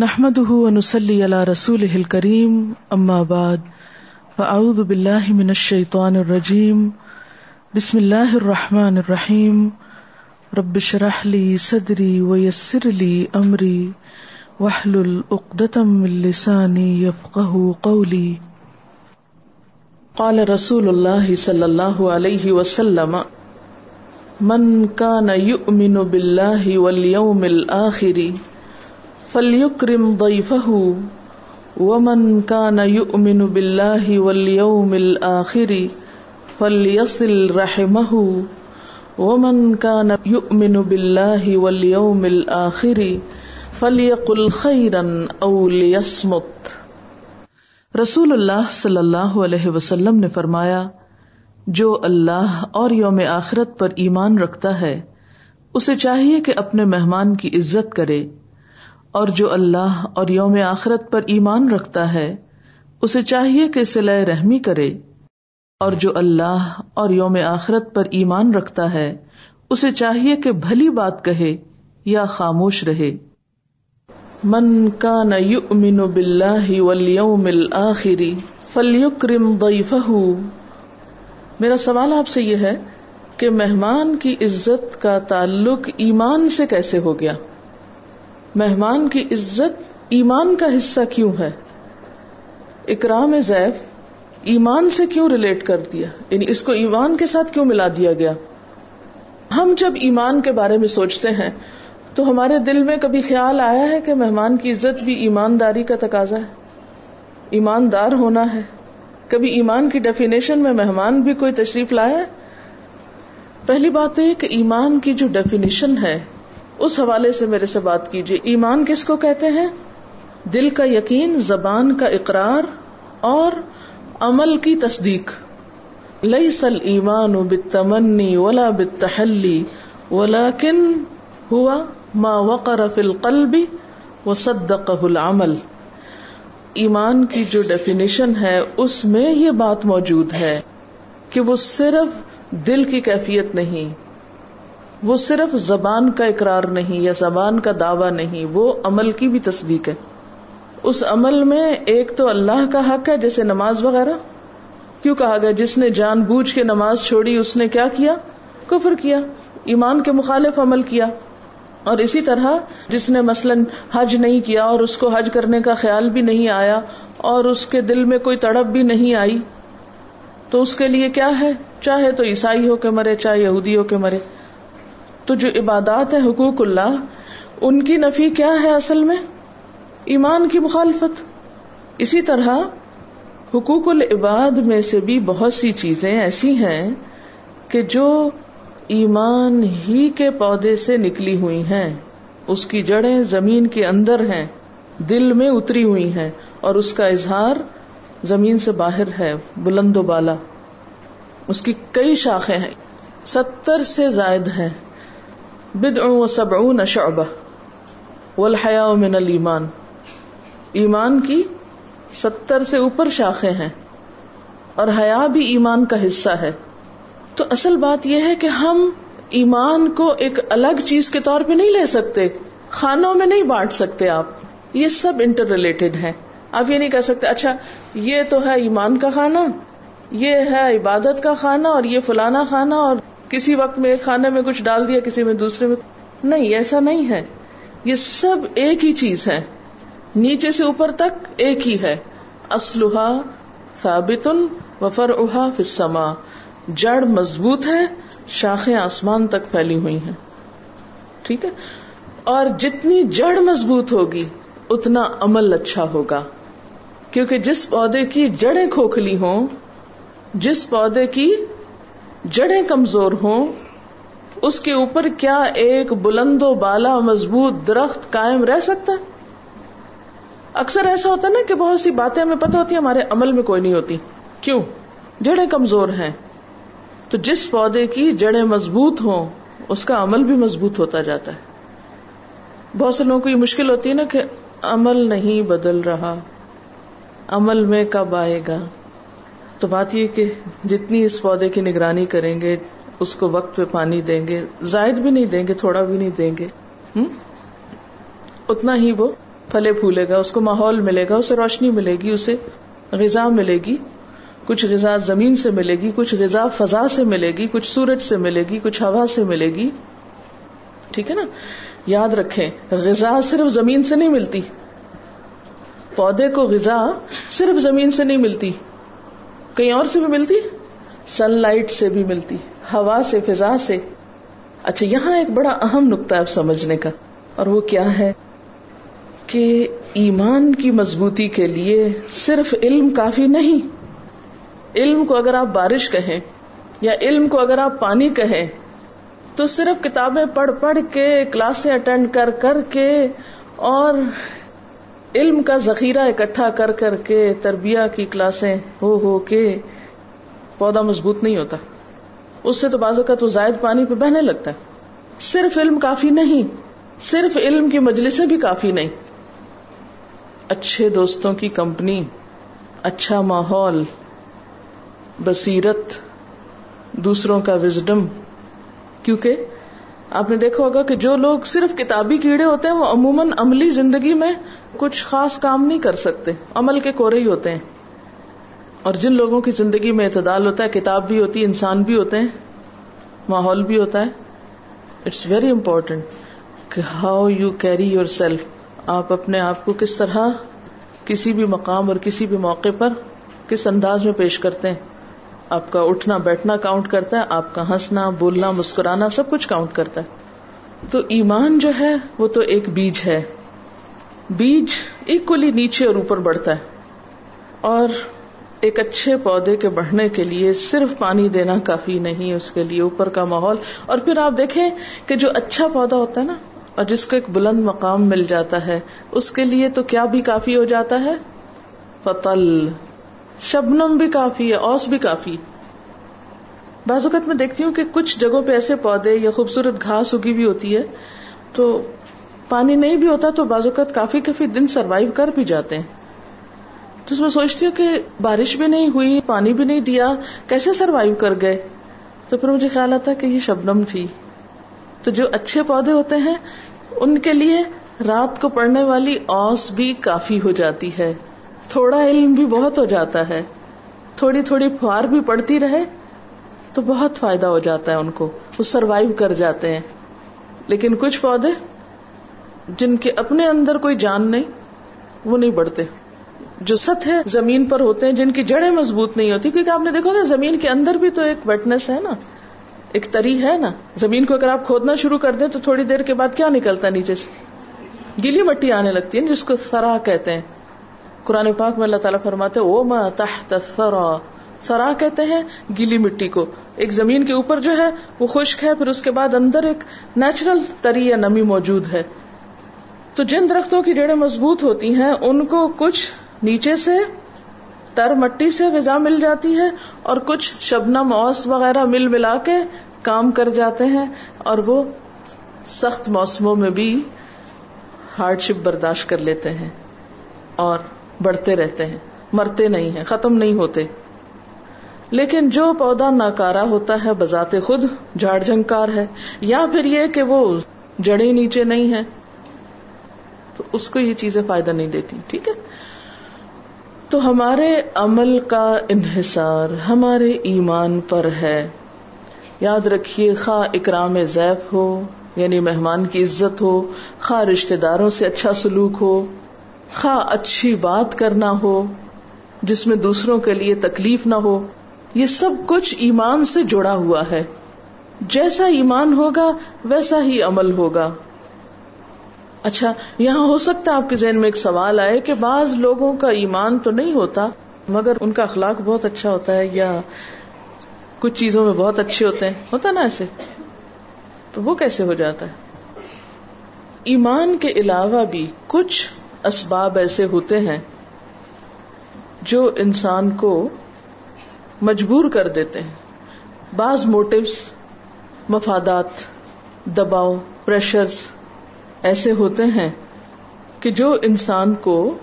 نحمده ونصلي على رسوله الكريم، أما بعد، فأعوذ بالله من الشيطان الرجيم. بسم الله الرحمن الرحيم. رب اشرح لي صدري ويسر لي أمري، واحلل عقدة من لساني يفقه قولي. قال رسول الله صلى الله عليه وسلم، من كان يؤمن بالله واليوم الآخر فليكرم ضيفه ومن كان يؤمن بالله واليوم الآخر فليصل رحمه ومن كان يؤمن بالله واليوم الآخر فليقل خيرا أو ليصمت رسول اللہ صلی اللہ علیہ وسلم نے فرمایا، جو اللہ اور یوم آخرت پر ایمان رکھتا ہے، اسے چاہیے کہ اپنے مہمان کی عزت کرے۔ اور جو اللہ اور یوم آخرت پر ایمان رکھتا ہے، اسے چاہیے کہ سلح رحمی کرے۔ اور جو اللہ اور یوم آخرت پر ایمان رکھتا ہے، اسے چاہیے کہ بھلی بات کہے یا خاموش رہے۔ من کا نمن بلّہ والیوم الآخری فلیکرم ضیفہ۔ میرا سوال آپ سے یہ ہے کہ مہمان کی عزت کا تعلق ایمان سے کیسے ہو گیا؟ مہمان کی عزت ایمان کا حصہ کیوں ہے؟ اکرام زیف ایمان سے کیوں ریلیٹ کر دیا؟ یعنی اس کو ایمان کے ساتھ کیوں ملا دیا گیا؟ ہم جب ایمان کے بارے میں سوچتے ہیں، تو ہمارے دل میں کبھی خیال آیا ہے کہ مہمان کی عزت بھی ایمانداری کا تقاضا ہے؟ ایماندار ہونا ہے۔ کبھی ایمان کی ڈیفینیشن میں مہمان بھی کوئی تشریف لایا ہے؟ پہلی بات یہ کہ ایمان کی جو ڈیفینیشن ہے اس حوالے سے میرے سے بات کیجیے ایمان کس کو کہتے ہیں؟ دل کا یقین، زبان کا اقرار اور عمل کی تصدیق۔ لئی سل ایمان بتمنی ولا بتحلی ولا کن ہوا ما وقر فی القلب وصدقہ العمل۔ ایمان کی جو ڈیفینیشن ہے، اس میں یہ بات موجود ہے کہ وہ صرف دل کی کیفیت نہیں وہ صرف زبان کا اقرار نہیں یا زبان کا دعوی نہیں، وہ عمل کی بھی تصدیق ہے۔ اس عمل میں ایک تو اللہ کا حق ہے، جیسے نماز وغیرہ۔ کیوں کہا گیا؟ جس نے جان بوجھ کے نماز چھوڑی، اس نے کیا کیا؟ کفر کیا، ایمان کے مخالف عمل کیا۔ اور اسی طرح جس نے مثلاً حج نہیں کیا اور اس کو حج کرنے کا خیال بھی نہیں آیا اور اس کے دل میں کوئی تڑپ بھی نہیں آئی، تو اس کے لیے کیا ہے؟ چاہے تو عیسائی ہو کے مرے، چاہے یہودی ہو کے مرے۔ تو جو عبادات ہے حقوق اللہ، ان کی نفی کیا ہے اصل میں؟ ایمان کی مخالفت۔ اسی طرح، حقوق العباد میں سے بھی بہت سی چیزیں ایسی ہیں کہ جو ایمان ہی کے پودے سے نکلی ہوئی ہیں۔ اس کی جڑیں زمین کے اندر ہیں، دل میں اتری ہوئی ہیں، اور اس کا اظہار زمین سے باہر ہے، بلند و بالا۔ اس کی کئی شاخیں ہیں، ستر سے زائد ہیں۔ بدع و سبعون شعبہ والحیاء من الایمان۔ ایمان کی ستر سے اوپر شاخیں ہیں اور حیا بھی ایمان کا حصہ ہے۔ تو اصل بات یہ ہے کہ ہم ایمان کو ایک الگ چیز کے طور پہ نہیں لے سکتے، خانوں میں نہیں بانٹ سکتے آپ۔ یہ سب انٹر ریلیٹڈ ہے آپ یہ نہیں کہہ سکتے اچھا یہ تو ہے ایمان کا کھانا یہ ہے عبادت کا کھانا اور یہ فلانا کھانا اور کسی وقت میں ایک کھانے میں کچھ ڈال دیا، کسی میں دوسرے میں۔ نہیں، ایسا نہیں ہے۔ یہ سب ایک ہی چیز ہے۔ نیچے سے اوپر تک ایک ہی ہے۔ اسلحہ ثابت وفر احا فسما جڑ مضبوط ہے، شاخیں آسمان تک پھیلی ہوئی ہیں۔ ٹھیک ہے؟ اور جتنی جڑ مضبوط ہوگی، اتنا عمل اچھا ہوگا۔ کیونکہ جس پودے کی جڑیں کھوکھلی ہوں، جس پودے کی جڑیں کمزور ہوں، اس کے اوپر کیا ایک بلند و بالا مضبوط درخت قائم رہ سکتا ہے؟ اکثر ایسا ہوتا ہے نا کہ بہت سی باتیں ہمیں پتہ ہوتی ہیں، ہمارے عمل میں کوئی نہیں ہوتی۔ کیوں؟ جڑیں کمزور ہیں۔ تو جس پودے کی جڑیں مضبوط ہوں، اس کا عمل بھی مضبوط ہوتا جاتا ہے۔ بہت سے لوگوں کو یہ مشکل ہوتی ہے نا کہ عمل نہیں بدل رہا، عمل میں کب آئے گا؟ تو بات یہ کہ جتنی اس پودے کی نگرانی کریں گے، اس کو وقت پہ پانی دیں گے، زائد بھی نہیں دیں گے، تھوڑا بھی نہیں دیں گے اتنا ہی وہ پھلے پھولے گا، اس کو ماحول ملے گا، اسے روشنی ملے گی، اسے غذا ملے گی، کچھ غذا زمین سے ملے گی، کچھ غذا فضا سے ملے گی، کچھ سورج سے ملے گی، کچھ ہوا سے ملے گی۔ ٹھیک ہے نا؟ یاد رکھیں، غذا صرف زمین سے نہیں ملتی۔ پودے کو غذا صرف زمین سے نہیں ملتی۔ کہیں اور سے بھی ملتی سن لائٹ سے بھی ملتی ہوا سے، فضا سے۔ اچھا یہاں ایک بڑا اہم نقطہ ہے سمجھنے کا۔ اور وہ کیا ہے؟ کہ ایمان کی مضبوطی کے لیے صرف علم کافی نہیں۔ علم کو اگر آپ بارش کہیں یا علم کو اگر آپ پانی کہیں، تو صرف کتابیں پڑھ پڑھ کے، کلاسیں اٹینڈ کر کر کے اور علم کا ذخیرہ اکٹھا کر کر کے تربیہ کی کلاسیں ہو ہو کے پودا مضبوط نہیں ہوتا۔ اس سے تو بازو کا تو زائد پانی پہ بہنے لگتا ہے۔ صرف علم کافی نہیں، صرف علم کی مجلسیں بھی کافی نہیں۔ اچھے دوستوں کی کمپنی اچھا ماحول، بصیرت، دوسروں کا وزڈم۔ کیونکہ آپ نے دیکھا ہوگا کہ جو لوگ صرف کتابی کیڑے ہوتے ہیں، وہ عموماً عملی زندگی میں کچھ خاص کام نہیں کر سکتے۔ عمل کے کورے ہی ہوتے ہیں۔ اور جن لوگوں کی زندگی میں اعتدال ہوتا ہے، کتاب بھی ہوتی ہے انسان بھی ہوتے ہیں، ماحول بھی ہوتا ہے۔ اٹس ویری امپورٹینٹ کہ how you carry yourself آپ اپنے آپ کو کس طرح کسی بھی مقام اور کسی بھی موقع پر کس انداز میں پیش کرتے ہیں۔ آپ کا اٹھنا بیٹھنا کاؤنٹ کرتا ہے، آپ کا ہنسنا، بولنا، مسکرانا، سب کچھ کاؤنٹ کرتا ہے۔ تو ایمان جو ہے، وہ تو ایک بیج ہے۔ بیج اکولی نیچے اور اوپر بڑھتا ہے۔ اور ایک اچھے پودے کے بڑھنے کے لیے صرف پانی دینا کافی نہیں، اس کے لیے اوپر کا ماحول۔ اور پھر آپ دیکھیں کہ جو اچھا پودا ہوتا ہے نا، اور جس کو ایک بلند مقام مل جاتا ہے، اس کے لیے تو کیا بھی کافی ہو جاتا ہے؟ فتل شبنم بھی کافی ہے، اوس بھی کافی۔ بعض اوقات میں دیکھتی ہوں کہ کچھ جگہوں پہ ایسے پودے یا خوبصورت گھاس اگی بھی ہوتی ہے، تو پانی نہیں بھی ہوتا تو بعض اوقات کافی کافی دن سروائو کر بھی جاتے ہیں۔ تو اس میں سوچتی ہوں کہ بارش بھی نہیں ہوئی، پانی بھی نہیں دیا، کیسے سروائو کر گئے؟ تو پھر مجھے خیال آتا کہ یہ شبنم تھی۔ تو جو اچھے پودے ہوتے ہیں، ان کے لیے رات کو پڑنے والی اوس بھی کافی ہو جاتی ہے۔ تھوڑا علم بھی بہت ہو جاتا ہے، تھوڑی تھوڑی فوار بھی پڑتی رہے تو بہت فائدہ ہو جاتا ہے ان کو، وہ سروائو کر جاتے ہیں۔ لیکن کچھ پودے جن کے اپنے اندر کوئی جان نہیں، وہ نہیں بڑھتے۔ جو ست ہے زمین پر ہوتے ہیں، جن کی جڑیں مضبوط نہیں ہوتی، کیونکہ آپ نے دیکھو نا زمین کے اندر بھی تو ایک ویٹنس ہے نا، ایک تری ہے نا۔ زمین کو اگر آپ کھودنا شروع کر دیں تو تھوڑی دیر کے بعد کیا نکلتا ہے نیچے سے؟ گیلی مٹی آنے لگتی ہے، جس کو سرا کہتے ہیں۔ قرآن پاک میں اللہ تعالیٰ فرماتے او ما تحت سرا سرا کہتے ہیں گیلی مٹی کو۔ ایک زمین کے اوپر جو ہے، وہ خشک ہے، پھر اس کے بعد اندر ایک نیچرل تری یا نمی موجود ہے۔ تو جن درختوں کی جڑیں مضبوط ہوتی ہیں، ان کو کچھ نیچے سے تر مٹی سے غذا مل جاتی ہے اور کچھ شبنم اوس وغیرہ مل ملا کے کام کر جاتے ہیں اور وہ سخت موسموں میں بھی ہارڈ شپ برداشت کر لیتے ہیں۔ اور بڑھتے رہتے ہیں، مرتے نہیں ہیں، ختم نہیں ہوتے۔ لیکن جو پودا ناکارا ہوتا ہے، بذات خود جھاڑ جھنکار ہے، یا پھر یہ کہ وہ جڑیں نیچے نہیں ہے تو اس کو یہ چیزیں فائدہ نہیں دیتی، ٹھیک ہے؟ تو ہمارے عمل کا انحصار ہمارے ایمان پر ہے۔ یاد رکھیے، خواہ اکرام زیف ہو یعنی مہمان کی عزت ہو، خواہ رشتے داروں سے اچھا سلوک ہو خواہ اچھی بات کرنا ہو، جس میں دوسروں کے لیے تکلیف نہ ہو، یہ سب کچھ ایمان سے جڑا ہوا ہے۔ جیسا ایمان ہوگا، ویسا ہی عمل ہوگا۔ اچھا یہاں ہو سکتا ہے آپ کے ذہن میں ایک سوال آئے کہ بعض لوگوں کا ایمان تو نہیں ہوتا، مگر ان کا اخلاق بہت اچھا ہوتا ہے یا کچھ چیزوں میں بہت اچھے ہوتے ہیں۔ ہوتا نا ایسے؟ تو وہ کیسے ہو جاتا ہے؟ ایمان کے علاوہ بھی کچھ اسباب ایسے ہوتے ہیں جو انسان کو مجبور کر دیتے ہیں۔ بعض موٹیوس مفادات، دباؤ پریشرز ایسے ہوتے ہیں کہ جو انسان کو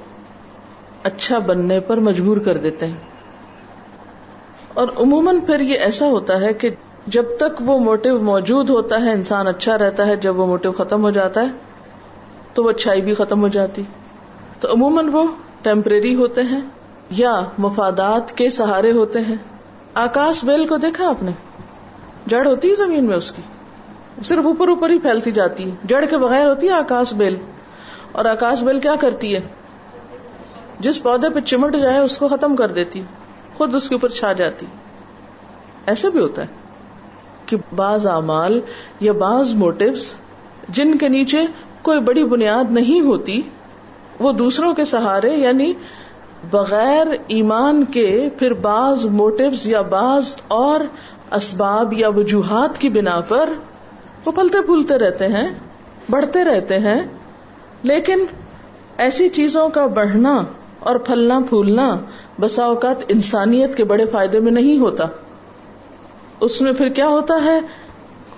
اچھا بننے پر مجبور کر دیتے ہیں۔ اور عموماً پھر یہ ایسا ہوتا ہے کہ جب تک وہ موٹو موجود ہوتا ہے، انسان اچھا رہتا ہے، جب وہ موٹو ختم ہو جاتا ہے، تو وہ اچھائی بھی ختم ہو جاتی۔ تو عموماً وہ ٹیمپریری ہوتے ہیں یا مفادات کے سہارے ہوتے ہیں۔ آکاش بیل کو دیکھا آپ نے؟ جڑ ہوتی ہے زمین میں اس کی۔ صرف اوپر اوپر ہی پھیلتی جاتی ہے۔ جڑ کے بغیر ہوتی ہے آکاش بیل۔ اور آکاش بیل کیا کرتی ہے؟ جس پودے پہ چمٹ جائے اس کو ختم کر دیتی خود اس کے اوپر چھا جاتی ایسا بھی ہوتا ہے کہ بعض اعمال یا بعض موٹیوز جن کے نیچے کوئی بڑی بنیاد نہیں ہوتی وہ دوسروں کے سہارے یعنی بغیر ایمان کے پھر بعض موٹیوز یا بعض اور اسباب یا وجوہات کی بنا پر وہ پلتے پھولتے رہتے ہیں، بڑھتے رہتے ہیں، لیکن ایسی چیزوں کا بڑھنا اور پھلنا پھولنا بسا اوقات انسانیت کے بڑے فائدے میں نہیں ہوتا۔ اس میں پھر کیا ہوتا ہے؟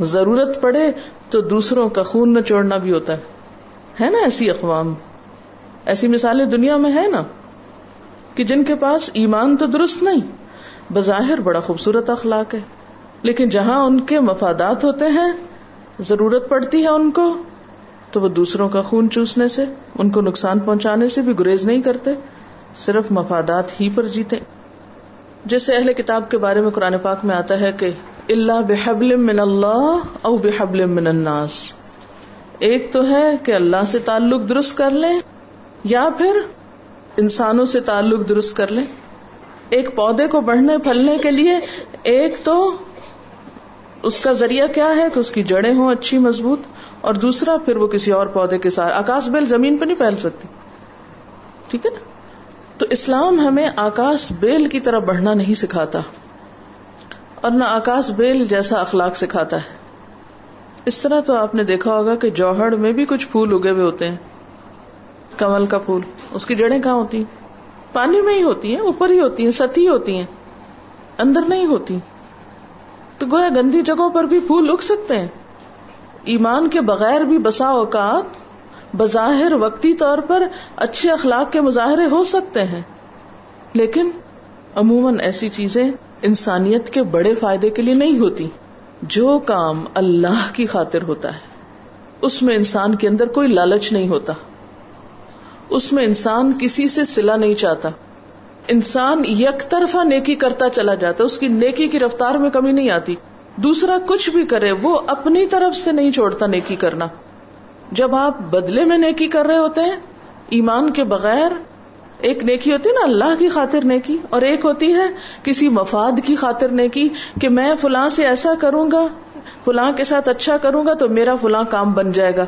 ضرورت پڑے تو دوسروں کا خون نہ چوڑنا بھی ہوتا ہے۔ ہے نا ایسی اقوام؟ ایسی مثالیں دنیا میں ہے نا کہ جن کے پاس ایمان تو درست نہیں، بظاہر بڑا خوبصورت اخلاق ہے، لیکن جہاں ان کے مفادات ہوتے ہیں، ضرورت پڑتی ہے ان کو، تو وہ دوسروں کا خون چوسنے سے، ان کو نقصان پہنچانے سے بھی گریز نہیں کرتے، صرف مفادات ہی پر جیتے۔ جیسے اہل کتاب کے بارے میں قرآن پاک میں آتا ہے کہ اللہ بحبل من اللہ او بحبل من الناس۔ ایک تو ہے کہ اللہ سے تعلق درست کر لیں یا پھر انسانوں سے تعلق درست کر لیں ایک پودے کو بڑھنے، پھلنے کے لیے ایک تو اس کا ذریعہ کیا ہے کہ اس کی جڑیں ہوں اچھی، مضبوط، اور دوسرا پھر وہ کسی اور پودے کے ساتھ۔ آکاش بیل زمین پہ نہیں پھیل سکتی۔ ٹھیک ہے نا؟ تو اسلام ہمیں آکاش بیل کی طرح بڑھنا نہیں سکھاتا۔ اور نہ آکاش بیل جیسا اخلاق سکھاتا ہے۔ اس طرح تو آپ نے دیکھا ہوگا کہ جوہر میں بھی کچھ پھول اگے ہوئے ہوتے ہیں۔ کمل کا پھول۔ اس کی جڑیں کہاں ہوتی؟ ہیں پانی میں ہی ہوتی ہیں، اوپر ہی ہوتی ہیں ستی ہوتی ہیں، اندر نہیں ہوتی۔ تو گویا گندی جگہوں پر بھی پھول اگ سکتے ہیں۔ ایمان کے بغیر بھی بسا اوقات بظاہر وقتی طور پر اچھے اخلاق کے مظاہرے ہو سکتے ہیں۔ لیکن عموماً ایسی چیزیں انسانیت کے بڑے فائدے کے لیے نہیں ہوتی۔ جو کام اللہ کی خاطر ہوتا ہے، اس میں انسان کے اندر کوئی لالچ نہیں ہوتا۔ اس میں انسان کسی سے سلا نہیں چاہتا۔ انسان یک طرفہ نیکی کرتا چلا جاتا، اس کی نیکی کی رفتار میں کمی نہیں آتی۔ دوسرا کچھ بھی کرے، وہ اپنی طرف سے نہیں چھوڑتا نیکی کرنا۔ جب آپ بدلے میں نیکی کر رہے ہوتے ہیں، ایمان کے بغیر ایک نیکی ہوتی ہے نا، اللہ کی خاطر نیکی، اور ایک ہوتی ہے کسی مفاد کی خاطر نیکی کہ میں فلاں سے ایسا کروں گا، فلاں کے ساتھ اچھا کروں گا تو میرا فلاں کام بن جائے گا۔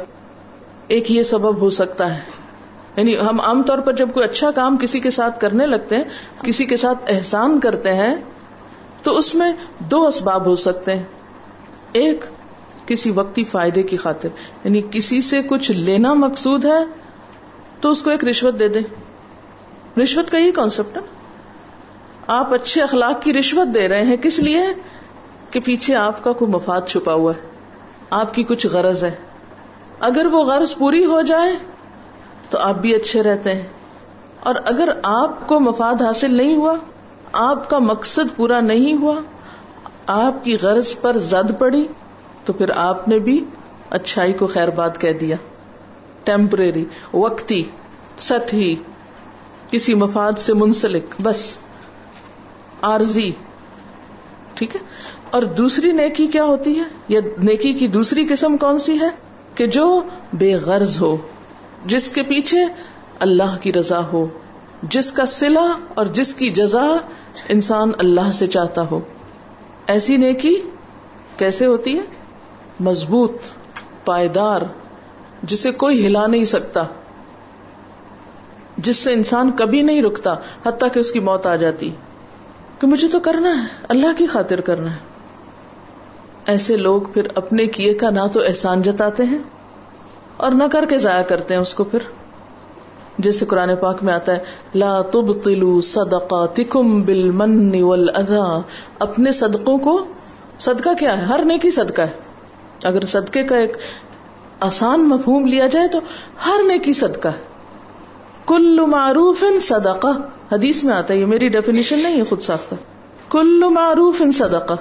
ایک یہ سبب ہو سکتا ہے۔ یعنی ہم عام طور پر جب کوئی اچھا کام کسی کے ساتھ کرنے لگتے ہیں، کسی کے ساتھ احسان کرتے ہیں، تو اس میں دو اسباب ہو سکتے ہیں۔ ایک، کسی وقتی فائدے کی خاطر۔ یعنی کسی سے کچھ لینا مقصود ہے، تو اس کو ایک رشوت دے دیں۔ رشوت کا یہ کانسیپٹ ہے۔ آپ اچھے اخلاق کی رشوت دے رہے ہیں، کس لیے؟ کہ پیچھے آپ کا کوئی مفاد چھپا ہوا ہے۔ آپ کی کچھ غرض ہے۔ اگر وہ غرض پوری ہو جائے تو آپ بھی اچھے رہتے ہیں۔ اور اگر آپ کو مفاد حاصل نہیں ہوا، آپ کا مقصد پورا نہیں ہوا، آپ کی غرض پر زد پڑی، تو پھر آپ نے بھی اچھائی کو خیر بات کہہ دیا۔ ٹیمپریری وقتی، سطحی، کسی مفاد سے منسلک، بس۔ عارضی۔ ٹھیک ہے؟ اور دوسری نیکی کیا ہوتی ہے؟ یا نیکی کی دوسری قسم کون سی ہے؟ کہ جو بے غرض ہو۔ جس کے پیچھے اللہ کی رضا ہو، جس کا سلا اور جس کی جزا انسان اللہ سے چاہتا ہو۔ ایسی نیکی کیسے ہوتی ہے؟ مضبوط، پائیدار، جسے کوئی ہلا نہیں سکتا، جس سے انسان کبھی نہیں رکتا حتیٰ کہ اس کی موت آ جاتی۔ کہ مجھے تو کرنا ہے، اللہ کی خاطر کرنا ہے۔ ایسے لوگ پھر اپنے کیے کا نہ تو احسان جتاتے ہیں۔ اور نہ کر کے ضائع کرتے ہیں اس کو پھر۔ جیسے قرآن پاک میں آتا ہے، لا تبطلوا صدقاتکم بالمن والاذا اپنے صدقوں کو، صدقہ کیا ہے؟ ہر نیکی صدقہ ہے۔ اگر صدقے کا ایک آسان مفہوم لیا جائے تو ہر نیکی صدقہ ہے۔ کل معروف صدقہ۔ حدیث میں آتا ہے، یہ میری ڈیفینیشن نہیں ہے، خود ساختہ۔ کل معروف صدقہ۔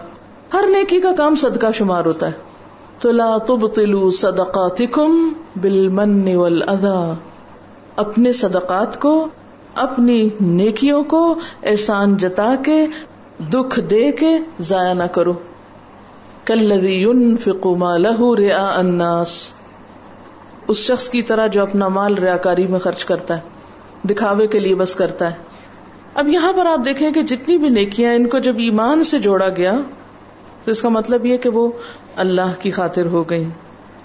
ہر نیکی کا کام صدقہ شمار ہوتا ہے۔ تو لا تبطلوا صدقاتکم بالمن اپنے صدقات کو، اپنی نیکیوں کو احسان جتا کے، دکھ دے کے ضائع نہ کرو۔ کلوی فکو لہو ریا اناس اس شخص کی طرح جو اپنا مال ریاکاری میں خرچ کرتا ہے، دکھاوے کے لیے بس کرتا ہے۔ اب یہاں پر آپ دیکھیں کہ جتنی بھی نیکیاں ان کو جب ایمان سے جوڑا گیا تو اس کا مطلب یہ کہ وہ اللہ کی خاطر ہو گئی۔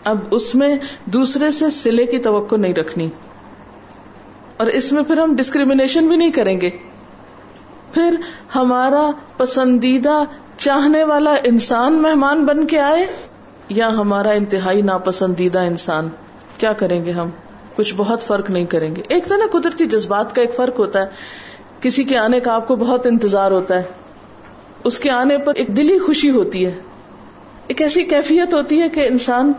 اب اس میں دوسرے سے سلے کی توقع نہیں رکھنی۔ اور اس میں پھر ہم ڈسکریمنیشن بھی نہیں کریں گے۔ پھر ہمارا پسندیدہ چاہنے والا انسان مہمان بن کے آئے یا ہمارا انتہائی ناپسندیدہ انسان؟ کیا کریں گے ہم؟ کچھ بہت فرق نہیں کریں گے۔ ایک تو نا قدرتی جذبات کا ایک فرق ہوتا ہے۔ کسی کے آنے کا آپ کو بہت انتظار ہوتا ہے۔ اس کے آنے پر ایک دلی خوشی ہوتی ہے۔ ایک ایسی کیفیت ہوتی ہے کہ انسان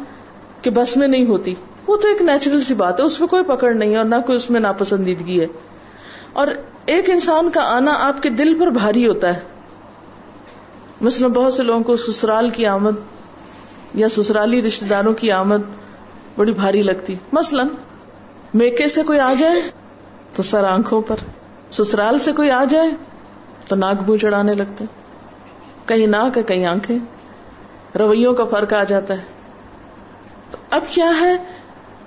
کے بس میں نہیں ہوتی۔ وہ تو ایک نیچرل سی بات ہے، اس میں کوئی پکڑ نہیں ہے اور نہ کوئی اس میں ناپسندیدگی ہے۔ اور ایک انسان کا آنا آپ کے دل پر بھاری ہوتا ہے۔ مثلاً بہت سے لوگوں کو سسرال کی آمد یا سسرالی رشتے داروں کی آمد بڑی بھاری لگتی۔ مثلاً میکے سے کوئی آ جائے تو سر آنکھوں پر، سسرال سے کوئی آ جائے تو ناک بو چڑھانے لگتے کہیں ناک ہے کہیں آنکھیں، رویوں کا فرق آ جاتا ہے۔ تو اب کیا ہے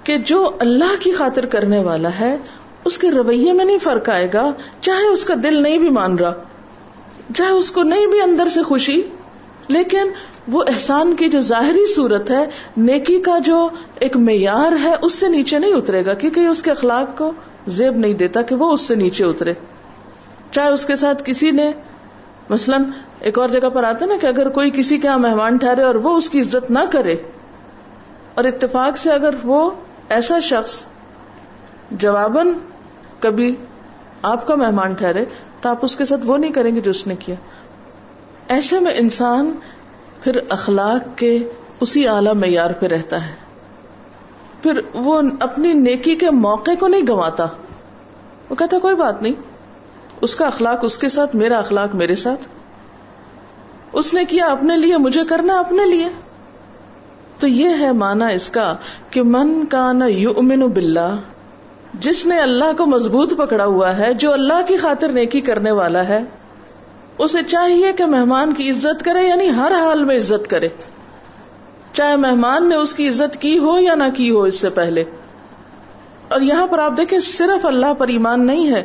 کہ جو اللہ کی خاطر کرنے والا ہے، اس کے رویے میں نہیں فرق آئے گا، چاہے اس کا دل نہیں بھی مان رہا، چاہے اس کو نہیں بھی اندر سے خوشی، لیکن وہ احسان کی جو ظاہری صورت ہے، نیکی کا جو ایک معیار ہے، اس سے نیچے نہیں اترے گا، کیونکہ اس کے اخلاق کو زیب نہیں دیتا کہ وہ اس سے نیچے اترے۔ چاہے اس کے ساتھ کسی نے مثلاً ایک اور جگہ پر آتا نا کہ اگر کوئی کسی کے یہاں مہمان ٹھہرے اور وہ اس کی عزت نہ کرے، اور اتفاق سے اگر وہ ایسا شخص جواباً کبھی آپ کا مہمان ٹھہرے تو آپ اس کے ساتھ وہ نہیں کریں گے جو اس نے کیا۔ ایسے میں انسان پھر اخلاق کے اسی اعلی معیار پہ رہتا ہے۔ پھر وہ اپنی نیکی کے موقع کو نہیں گنواتا۔ وہ کہتا کوئی بات نہیں۔ اس کا اخلاق اس کے ساتھ، میرا اخلاق میرے ساتھ۔ اس نے کیا اپنے لیے، مجھے کرنا اپنے لیے؟ تو یہ ہے مانا اس کا کہ من کا یو امن جس نے اللہ کو مضبوط پکڑا ہوا ہے، جو اللہ کی خاطر نیکی کرنے والا ہے، اسے چاہیے کہ مہمان کی عزت کرے یعنی ہر حال میں عزت کرے۔ چاہے مہمان نے اس کی عزت کی ہو یا نہ کی ہو اس سے پہلے۔ اور یہاں پر آپ دیکھیں، صرف اللہ پر ایمان نہیں ہے۔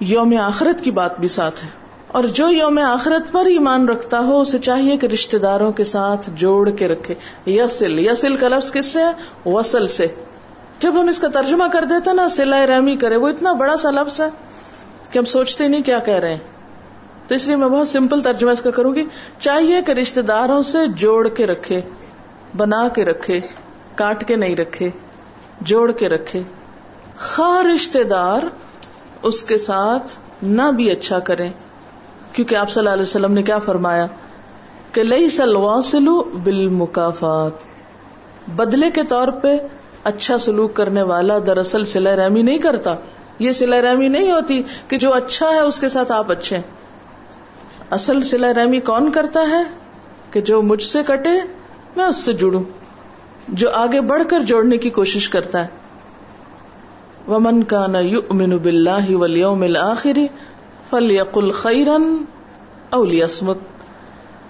یوم آخرت کی بات بھی ساتھ ہے۔ اور جو یوم آخرت پر ایمان رکھتا ہو، اسے چاہیے کہ رشتے داروں کے ساتھ جوڑ کے رکھے۔ یسل یسل کا لفظ کس سے وسل سے۔ جب ہم اس کا ترجمہ کر دیتے نا سلا رحمی کرے، وہ اتنا بڑا سا لفظ ہے کہ ہم سوچتے نہیں کیا کہہ رہے ہیں۔ تو اس لیے میں بہت سمپل ترجمہ اس کا کروں گی۔ چاہیے کہ رشتے داروں سے جوڑ کے رکھے، بنا کے رکھے، کاٹ کے نہیں رکھے، جوڑ کے رکھے۔ خواہ رشتے دار اس کے ساتھ نہ بھی اچھا کرے کیونکہ آپ صلی اللہ علیہ وسلم نے کیا فرمایا؟ کہ لئی سلو بالمکافات بدلے کے طور پہ اچھا سلوک کرنے والا دراصل سلا رحمی نہیں کرتا۔ یہ سلا رحمی نہیں ہوتی کہ جو اچھا ہے اس کے ساتھ آپ اچھے اصل سلا رحمی کون کرتا ہے؟ کہ جو مجھ سے کٹے، میں اس سے جڑوں۔ جو آگے بڑھ کر جوڑنے کی کوشش کرتا ہے۔ ومن کا نہ یو امین بلّہ ولیوم الآخری فل یقل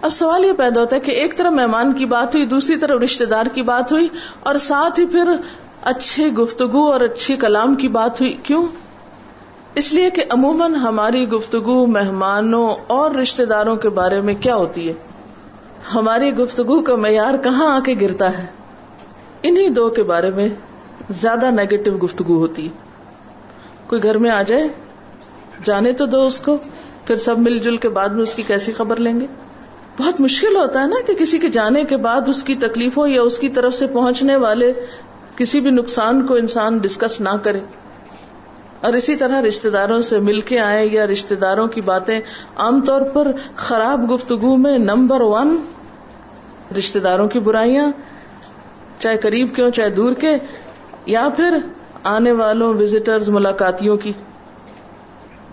اب سوال یہ پیدا ہوتا ہے کہ ایک طرف مہمان کی بات ہوئی، دوسری طرف رشتے دار کی بات ہوئی، اور ساتھ ہی پھر اچھی گفتگو اور اچھی کلام کی بات ہوئی۔ کیوں؟ اس لیے کہ عموماً ہماری گفتگو مہمانوں اور رشتے داروں کے بارے میں کیا ہوتی ہے؟ ہماری گفتگو کا معیار کہاں آ کے گرتا ہے؟ انہی دو کے بارے میں زیادہ نیگیٹو گفتگو ہوتی کوئی گھر میں آ جائے، جانے تو دو اس کو، پھر سب مل جل کے بعد میں اس کی کیسی خبر لیں گے؟ بہت مشکل ہوتا ہے نا کہ کسی کے جانے کے بعد اس کی تکلیفوں یا اس کی طرف سے پہنچنے والے کسی بھی نقصان کو انسان ڈسکس نہ کرے۔ اور اسی طرح رشتے داروں سے مل کے آئے یا رشتے داروں کی باتیں، عام طور پر خراب گفتگو میں نمبر ون رشتے داروں کی برائیاں، چاہے قریب کے ہو چاہے دور کے یا پھر آنے والوں وزٹرز ملاقاتیوں کی؟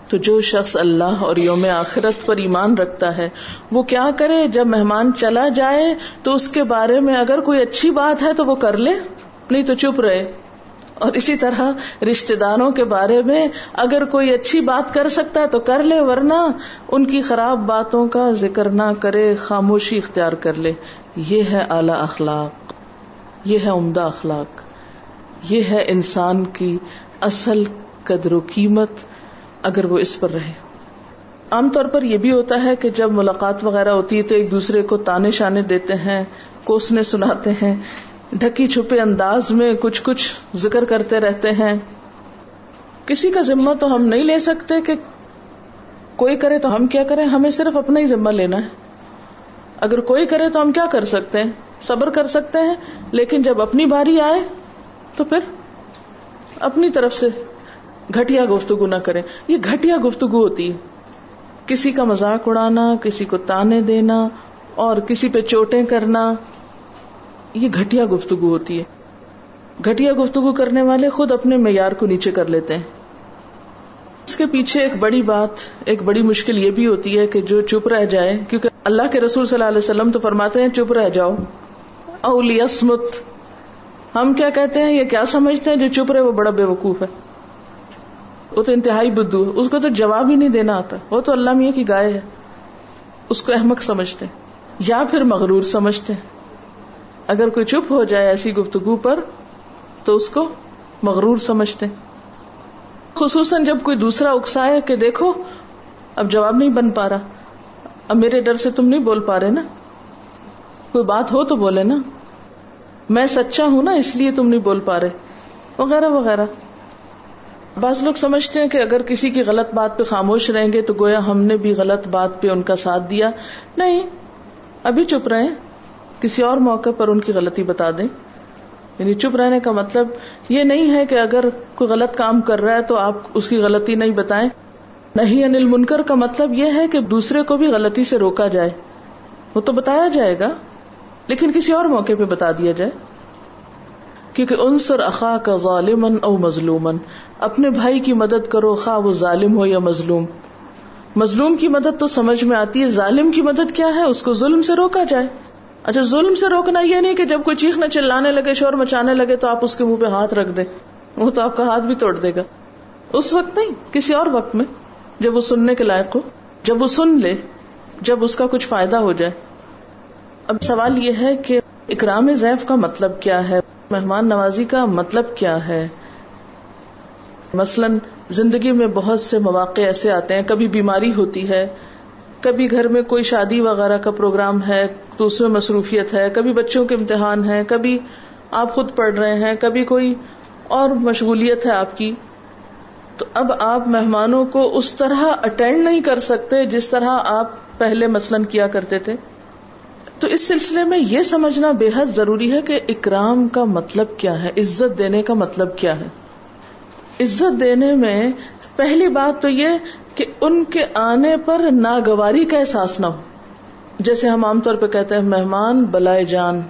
تو جو شخص اللہ اور یوم آخرت پر ایمان رکھتا ہے، وہ کیا کرے؟ جب مہمان چلا جائے، تو اس کے بارے میں اگر کوئی اچھی بات ہے تو وہ کر لے، نہیں تو چپ رہے۔ اور اسی طرح رشتے داروں کے بارے میں اگر کوئی اچھی بات کر سکتا ہے تو کر لے، ورنہ ان کی خراب باتوں کا ذکر نہ کرے، خاموشی اختیار کر لے۔ یہ ہے اعلی اخلاق، یہ ہے عمدہ اخلاق۔ یہ ہے انسان کی اصل قدر و قیمت اگر وہ اس پر رہے۔ عام طور پر یہ بھی ہوتا ہے کہ جب ملاقات وغیرہ ہوتی ہے تو ایک دوسرے کو تانے شانے دیتے ہیں، کوسنے سناتے ہیں، ڈھکی چھپے انداز میں کچھ کچھ ذکر کرتے رہتے ہیں۔ کسی کا ذمہ تو ہم نہیں لے سکتے کہ کوئی کرے تو ہم کیا کریں؟ ہمیں صرف اپنا ہی ذمہ لینا ہے۔ اگر کوئی کرے تو ہم کیا کر سکتے ہیں؟ صبر کر سکتے ہیں، لیکن جب اپنی باری آئے تو پھر اپنی طرف سے گٹیا گفتگو نہ کریں۔ یہ گٹیا گفتگو ہوتی ہے۔ کسی کا مزاق اڑانا، کسی کو تانے دینا اور کسی پہ چوٹیں کرنا، یہ گٹیا گفتگو ہوتی ہے۔ گٹیا گفتگو کرنے والے خود اپنے معیار کو نیچے کر لیتے ہیں۔ اس کے پیچھے ایک بڑی بات، ایک بڑی مشکل یہ بھی ہوتی ہے کہ جو چپ رہ جائے، کیونکہ اللہ کے رسول صلی اللہ علیہ وسلم تو فرماتے ہیں، چپ رہ جاؤ۔ اولیسمت ہم کیا کہتے ہیں، یہ کیا سمجھتے ہیں جو چپ رہے، وہ بڑا بے وقوف ہے۔ وہ تو انتہائی بدھو ہے۔ اس کو تو جواب ہی نہیں دینا آتا۔ وہ تو اللہ میاں کی گائے ہے۔ اس کو احمق سمجھتے یا پھر مغرور سمجھتے اگر کوئی چپ ہو جائے ایسی گفتگو پر، تو اس کو مغرور سمجھتے خصوصاً جب کوئی دوسرا اکسائے کہ دیکھو، اب جواب نہیں بن پا رہا۔ اب میرے ڈر سے تم نہیں بول پا رہے نا۔ کوئی بات ہو تو بولے نا۔ میں سچا ہوں نا، اس لیے تم نہیں بول پا رہے۔ وغیرہ وغیرہ۔ بعض لوگ سمجھتے ہیں کہ اگر کسی کی غلط بات پہ خاموش رہیں گے تو گویا ہم نے بھی غلط بات پہ ان کا ساتھ دیا۔ نہیں، ابھی چپ رہے کسی اور موقع پر ان کی غلطی بتا دیں۔ یعنی چپ رہنے کا مطلب یہ نہیں ہے کہ اگر کوئی غلط کام کر رہا ہے تو آپ اس کی غلطی نہیں بتائیں۔ نہیں یعنی انل منکر کا مطلب یہ ہے کہ دوسرے کو بھی غلطی سے روکا جائے۔ وہ تو بتایا جائے گا۔ لیکن کسی اور موقع پہ بتا دیا جائے کیونکہ انصر اخا کا ظالمن او مظلومن اپنے بھائی کی مدد کرو خواہ وہ ظالم ہو یا مظلوم۔ مظلوم کی مدد تو سمجھ میں آتی ہے، ظالم کی مدد کیا ہے؟ اس کو ظلم سے روکا جائے۔ اچھا ظلم سے روکنا یہ نہیں کہ جب کوئی چیخنا چلانے لگے، شور مچانے لگے تو آپ اس کے منہ پہ ہاتھ رکھ دیں۔ وہ تو آپ کا ہاتھ بھی توڑ دے گا۔ اس وقت نہیں، کسی اور وقت میں، جب وہ سننے کے لائق ہو، جب وہ سن لے، جب اس کا کچھ فائدہ ہو جائے۔ اب سوال یہ ہے کہ اکرام زیف کا مطلب کیا ہے؟ مہمان نوازی کا مطلب کیا ہے؟ مثلاً زندگی میں بہت سے مواقع ایسے آتے ہیں، کبھی بیماری ہوتی ہے، کبھی گھر میں کوئی شادی وغیرہ کا پروگرام ہے تو اس میں مصروفیت ہے، کبھی بچوں کے امتحان ہے کبھی آپ خود پڑھ رہے ہیں، کبھی کوئی اور مشغولیت ہے آپ کی۔ تو اب آپ مہمانوں کو اس طرح اٹینڈ نہیں کر سکتے جس طرح آپ پہلے مثلاً کیا کرتے تھے۔ تو اس سلسلے میں یہ سمجھنا بے حد ضروری ہے کہ اکرام کا مطلب کیا ہے؟ عزت دینے کا مطلب کیا ہے؟ عزت دینے میں پہلی بات تو یہ کہ ان کے آنے پر ناگواری کا احساس نہ ہو۔ جیسے ہم عام طور پہ کہتے ہیں، مہمان بلائے جان۔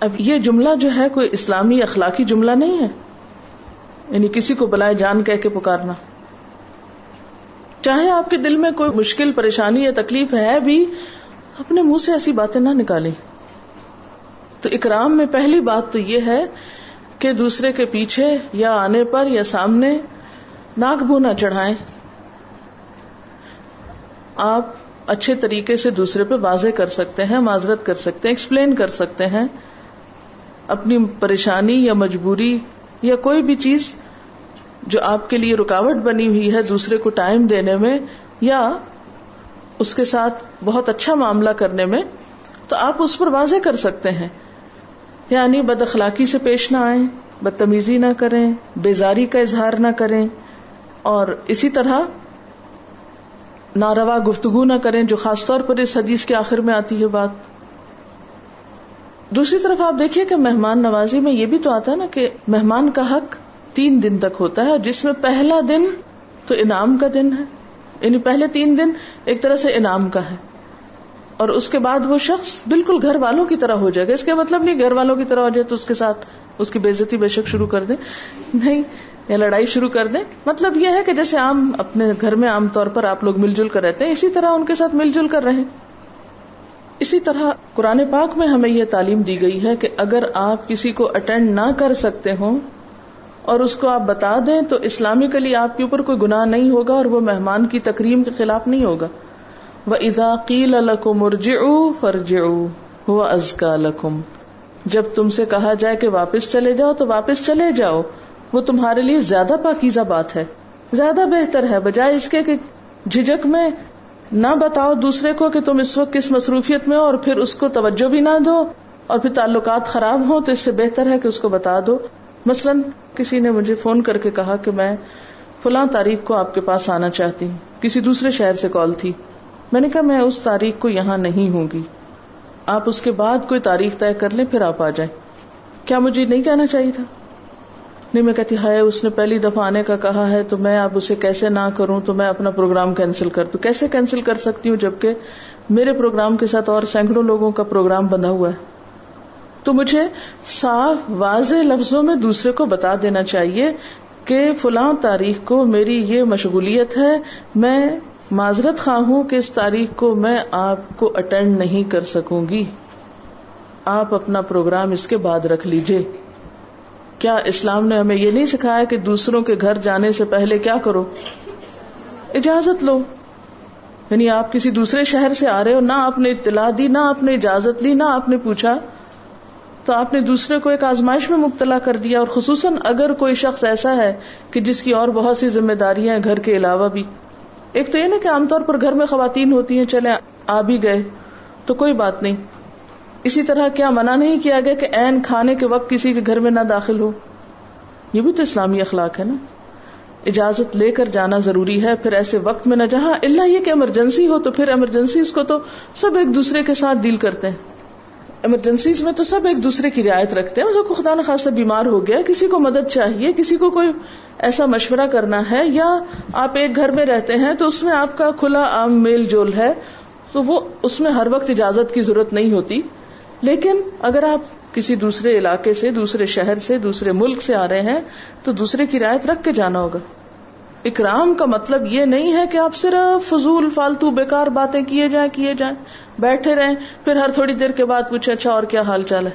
اب یہ جملہ جو ہے کوئی اسلامی اخلاقی جملہ نہیں ہے۔ یعنی کسی کو بلائے جان کہہ کے پکارنا۔ چاہے آپ کے دل میں کوئی مشکل، پریشانی یا تکلیف ہے بھی اپنے منہ سے ایسی باتیں نہ نکالیں۔ تو اکرام میں پہلی بات تو یہ ہے کہ دوسرے کے پیچھے یا آنے پر یا سامنے ناک بو نہ چڑھائیں۔ آپ اچھے طریقے سے دوسرے پہ واضح کر سکتے ہیں، معذرت کر سکتے ہیں ایکسپلین کر سکتے ہیں۔ اپنی پریشانی یا مجبوری یا کوئی بھی چیز جو آپ کے لیے رکاوٹ بنی ہوئی ہے دوسرے کو ٹائم دینے میں یا اس کے ساتھ بہت اچھا معاملہ کرنے میں، تو آپ اس پر واضح کر سکتے ہیں۔ یعنی بد اخلاقی سے پیش نہ آئے بدتمیزی نہ کریں، بیزاری کا اظہار نہ کریں، اور اسی طرح ناروا گفتگو نہ کریں، جو خاص طور پر اس حدیث کے آخر میں آتی ہے بات۔ دوسری طرف آپ دیکھیے کہ مہمان نوازی میں یہ بھی تو آتا ہے نا کہ مہمان کا حق تین دن تک ہوتا ہے جس میں پہلا دن تو انعام کا دن ہے۔ یعنی پہلے تین دن ایک طرح سے انعام کا ہے۔ اور اس کے بعد وہ شخص بالکل گھر والوں کی طرح ہو جائے گا۔ اس کا مطلب نہیں گھر والوں کی طرح ہو جائے تو اس کے ساتھ اس کی بےزتی بے شک شروع کر دیں۔ نہیں، یا لڑائی شروع کر دیں۔ مطلب یہ ہے کہ جیسے عام اپنے گھر میں عام طور پر آپ لوگ مل جل کر رہتے ہیں، اسی طرح ان کے ساتھ مل جل کر رہیں۔ اسی طرح قرآن پاک میں ہمیں یہ تعلیم دی گئی ہے کہ اگر آپ کسی کو اٹینڈ نہ کر سکتے ہوں اور اس کو آپ بتا دیں تو اسلامکلی آپ کے اوپر کوئی گناہ نہیں ہوگا اور وہ مہمان کی تکریم کے خلاف نہیں ہوگا۔ وہ ادا قیل الکم ارج فرج وہ ازکا لکم جب تم سے کہا جائے کہ واپس چلے جاؤ تو واپس چلے جاؤ۔ وہ تمہارے لیے زیادہ پاکیزہ بات ہے۔ زیادہ بہتر ہے بجائے اس کے کہ جھجک میں نہ بتاؤ دوسرے کو کہ تم اس وقت کس مصروفیت میں ہو اور پھر اس کو توجہ بھی نہ دو اور پھر تعلقات خراب ہوں تو اس سے بہتر ہے کہ اس کو بتا دو۔ مثلاً کسی نے مجھے فون کر کے کہا کہ میں فلاں تاریخ کو آپ کے پاس آنا چاہتی ہوں۔ کسی دوسرے شہر سے کال تھی۔ میں نے کہا، میں اس تاریخ کو یہاں نہیں ہوں گی۔ آپ اس کے بعد کوئی تاریخ طے کر لیں، پھر آپ آ جائیں۔ کیا مجھے نہیں کہنا چاہیے تھا؟ نہیں، میں کہتی، ہائے، اس نے پہلی دفعہ آنے کا کہا ہے تو میں اب اسے کیسے نہ کروں، تو میں اپنا پروگرام کینسل کر دوں۔ کیسے کینسل کر سکتی ہوں جبکہ میرے پروگرام کے ساتھ اور سینکڑوں لوگوں کا پروگرام بندھا ہوا ہے؟ تو مجھے صاف واضح لفظوں میں دوسرے کو بتا دینا چاہیے کہ فلاں تاریخ کو میری یہ مشغولیت ہے، میں معذرت خواہ ہوں کہ اس تاریخ کو میں آپ کو اٹینڈ نہیں کر سکوں گی۔ آپ اپنا پروگرام اس کے بعد رکھ لیجیے کیا اسلام نے ہمیں یہ نہیں سکھایا کہ دوسروں کے گھر جانے سے پہلے کیا کرو؟ اجازت لو۔ یعنی آپ کسی دوسرے شہر سے آ رہے ہو، نہ آپ نے اطلاع دی، نہ آپ نے اجازت لی، نہ آپ نے پوچھا تو آپ نے دوسرے کو ایک آزمائش میں مبتلا کر دیا اور خصوصاً اگر کوئی شخص ایسا ہے کہ جس کی اور بہت سی ذمہ داریاں ہیں گھر کے علاوہ بھی۔ ایک تو یہ نا کہ عام طور پر گھر میں خواتین ہوتی ہیں چلے آ بھی گئے، تو کوئی بات نہیں۔ اسی طرح کیا منع نہیں کیا گیا کہ این کھانے کے وقت کسی کے گھر میں نہ داخل ہو؟ یہ بھی تو اسلامی اخلاق ہے نا۔ اجازت لے کر جانا ضروری ہے، پھر ایسے وقت میں نہ جہاں اللہ یہ کہ ایمرجنسی ہو تو پھر ایمرجنسی کو تو سب ایک دوسرے کے ساتھ ڈیل کرتے ہیں۔ ایمرجنسیز میں تو سب ایک دوسرے کی رعایت رکھتے ہیں۔ کو خدا نخواستہ بیمار ہو گیا، کسی کو مدد چاہیے، کسی کو کوئی ایسا مشورہ کرنا ہے، یا آپ ایک گھر میں رہتے ہیں تو اس میں آپ کا کھلا عام میل جول ہے، تو وہ اس میں ہر وقت اجازت کی ضرورت نہیں ہوتی۔ لیکن اگر آپ کسی دوسرے علاقے سے، دوسرے شہر سے، دوسرے ملک سے آ رہے ہیں، تو دوسرے کی رعایت رکھ کے جانا ہوگا۔ اکرام کا مطلب یہ نہیں ہے کہ آپ صرف فضول، فالتو، بیکار باتیں کیے جائیں کیے جائیں، بیٹھے رہیں، پھر ہر تھوڑی دیر کے بعد پوچھے اچھا اور کیا حال چال ہے؟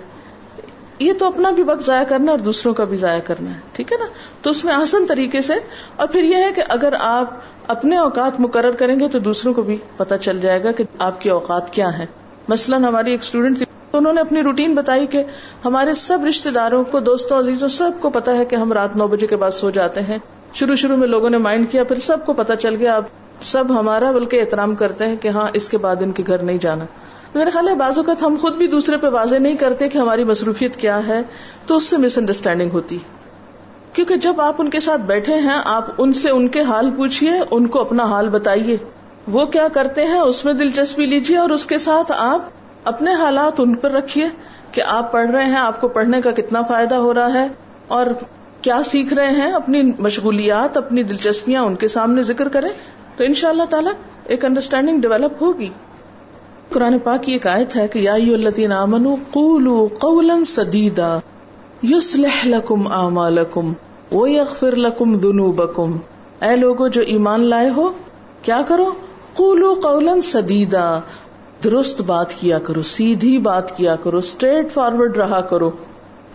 یہ تو اپنا بھی وقت ضائع کرنا اور دوسروں کا بھی ضائع کرنا ہے، ٹھیک ہے نا؟ تو اس میں آسان طریقے سے، اور پھر یہ ہے کہ اگر آپ اپنے اوقات مقرر کریں گے تو دوسروں کو بھی پتا چل جائے گا کہ آپ کے اوقات کیا ہیں۔ مثلاً ہماری ایک اسٹوڈینٹ تھی تو انہوں نے اپنی روٹین بتائی کہ ہمارے سب رشتے داروں کو، دوستوں، عزیزوں، سب کو پتا ہے کہ ہم رات نو بجے کے بعد سو جاتے ہیں۔ شروع شروع میں لوگوں نے مائنڈ کیا، پھر سب کو پتا چل گیا۔ اب سب ہمارا بلکہ احترام کرتے ہیں کہ ہاں اس کے بعد ان کے گھر نہیں جانا۔ میرا خیال ہے، بعض اوقات ہم خود بھی دوسرے پہ واضح نہیں کرتے کہ ہماری مصروفیت کیا ہے، تو اس سے مس انڈرسٹینڈنگ ہوتی۔ کیونکہ جب آپ ان کے ساتھ بیٹھے ہیں، آپ ان سے ان کے حال پوچھیے ان کو اپنا حال بتائیے۔ وہ کیا کرتے ہیں، اس میں دلچسپی لیجیے اور اس کے ساتھ آپ اپنے حالات ان پر رکھیے کہ آپ پڑھ رہے ہیں، آپ کو پڑھنے کا کتنا فائدہ ہو رہا ہے اور کیا سیکھ رہے ہیں، اپنی مشغولیات، اپنی دلچسپیاں ان کے سامنے ذکر کریں تو ان شاء اللہ تعالیٰ ایک انڈرسٹینڈنگ ڈیولپ ہوگی۔ قرآن پاک کی ایک آیت ہے کہ یا الذین آمنوا قولوا قولا سدیدا یصلح لکم اعمالکم ویغفر لکم ذنوبکم۔ اے لوگو، جو ایمان لائے ہو، کیا کرو؟ قولوا قولا سدیدا۔ درست بات کیا کرو، سیدھی بات کیا کرو اسٹریٹ فارورڈ رہا کرو۔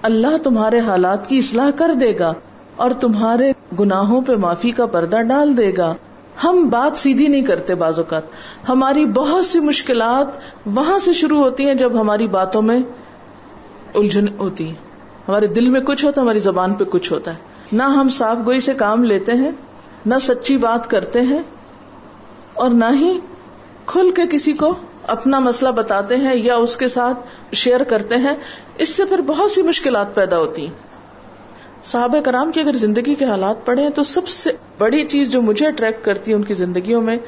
اللہ تمہارے حالات کی اصلاح کر دے گا اور تمہارے گناہوں پہ معافی کا پردہ ڈال دے گا۔ ہم بات سیدھی نہیں کرتے بعض اوقات۔ ہماری بہت سی مشکلات وہاں سے شروع ہوتی ہیں جب ہماری باتوں میں الجھن ہوتی ہے ہمارے دل میں کچھ ہوتا ہے، ہماری زبان پہ کچھ ہوتا ہے۔ نہ ہم صاف گوئی سے کام لیتے ہیں، نہ سچی بات کرتے ہیں اور نہ ہی کھل کے کسی کو اپنا مسئلہ بتاتے ہیں یا اس کے ساتھ شیئر کرتے ہیں، اس سے پھر بہت سی مشکلات پیدا ہوتی ہیں۔ صحابہ کرام کی اگر زندگی کے حالات پڑھے تو سب سے بڑی چیز جو مجھے اٹریکٹ کرتی ہے ان کی زندگیوں میں،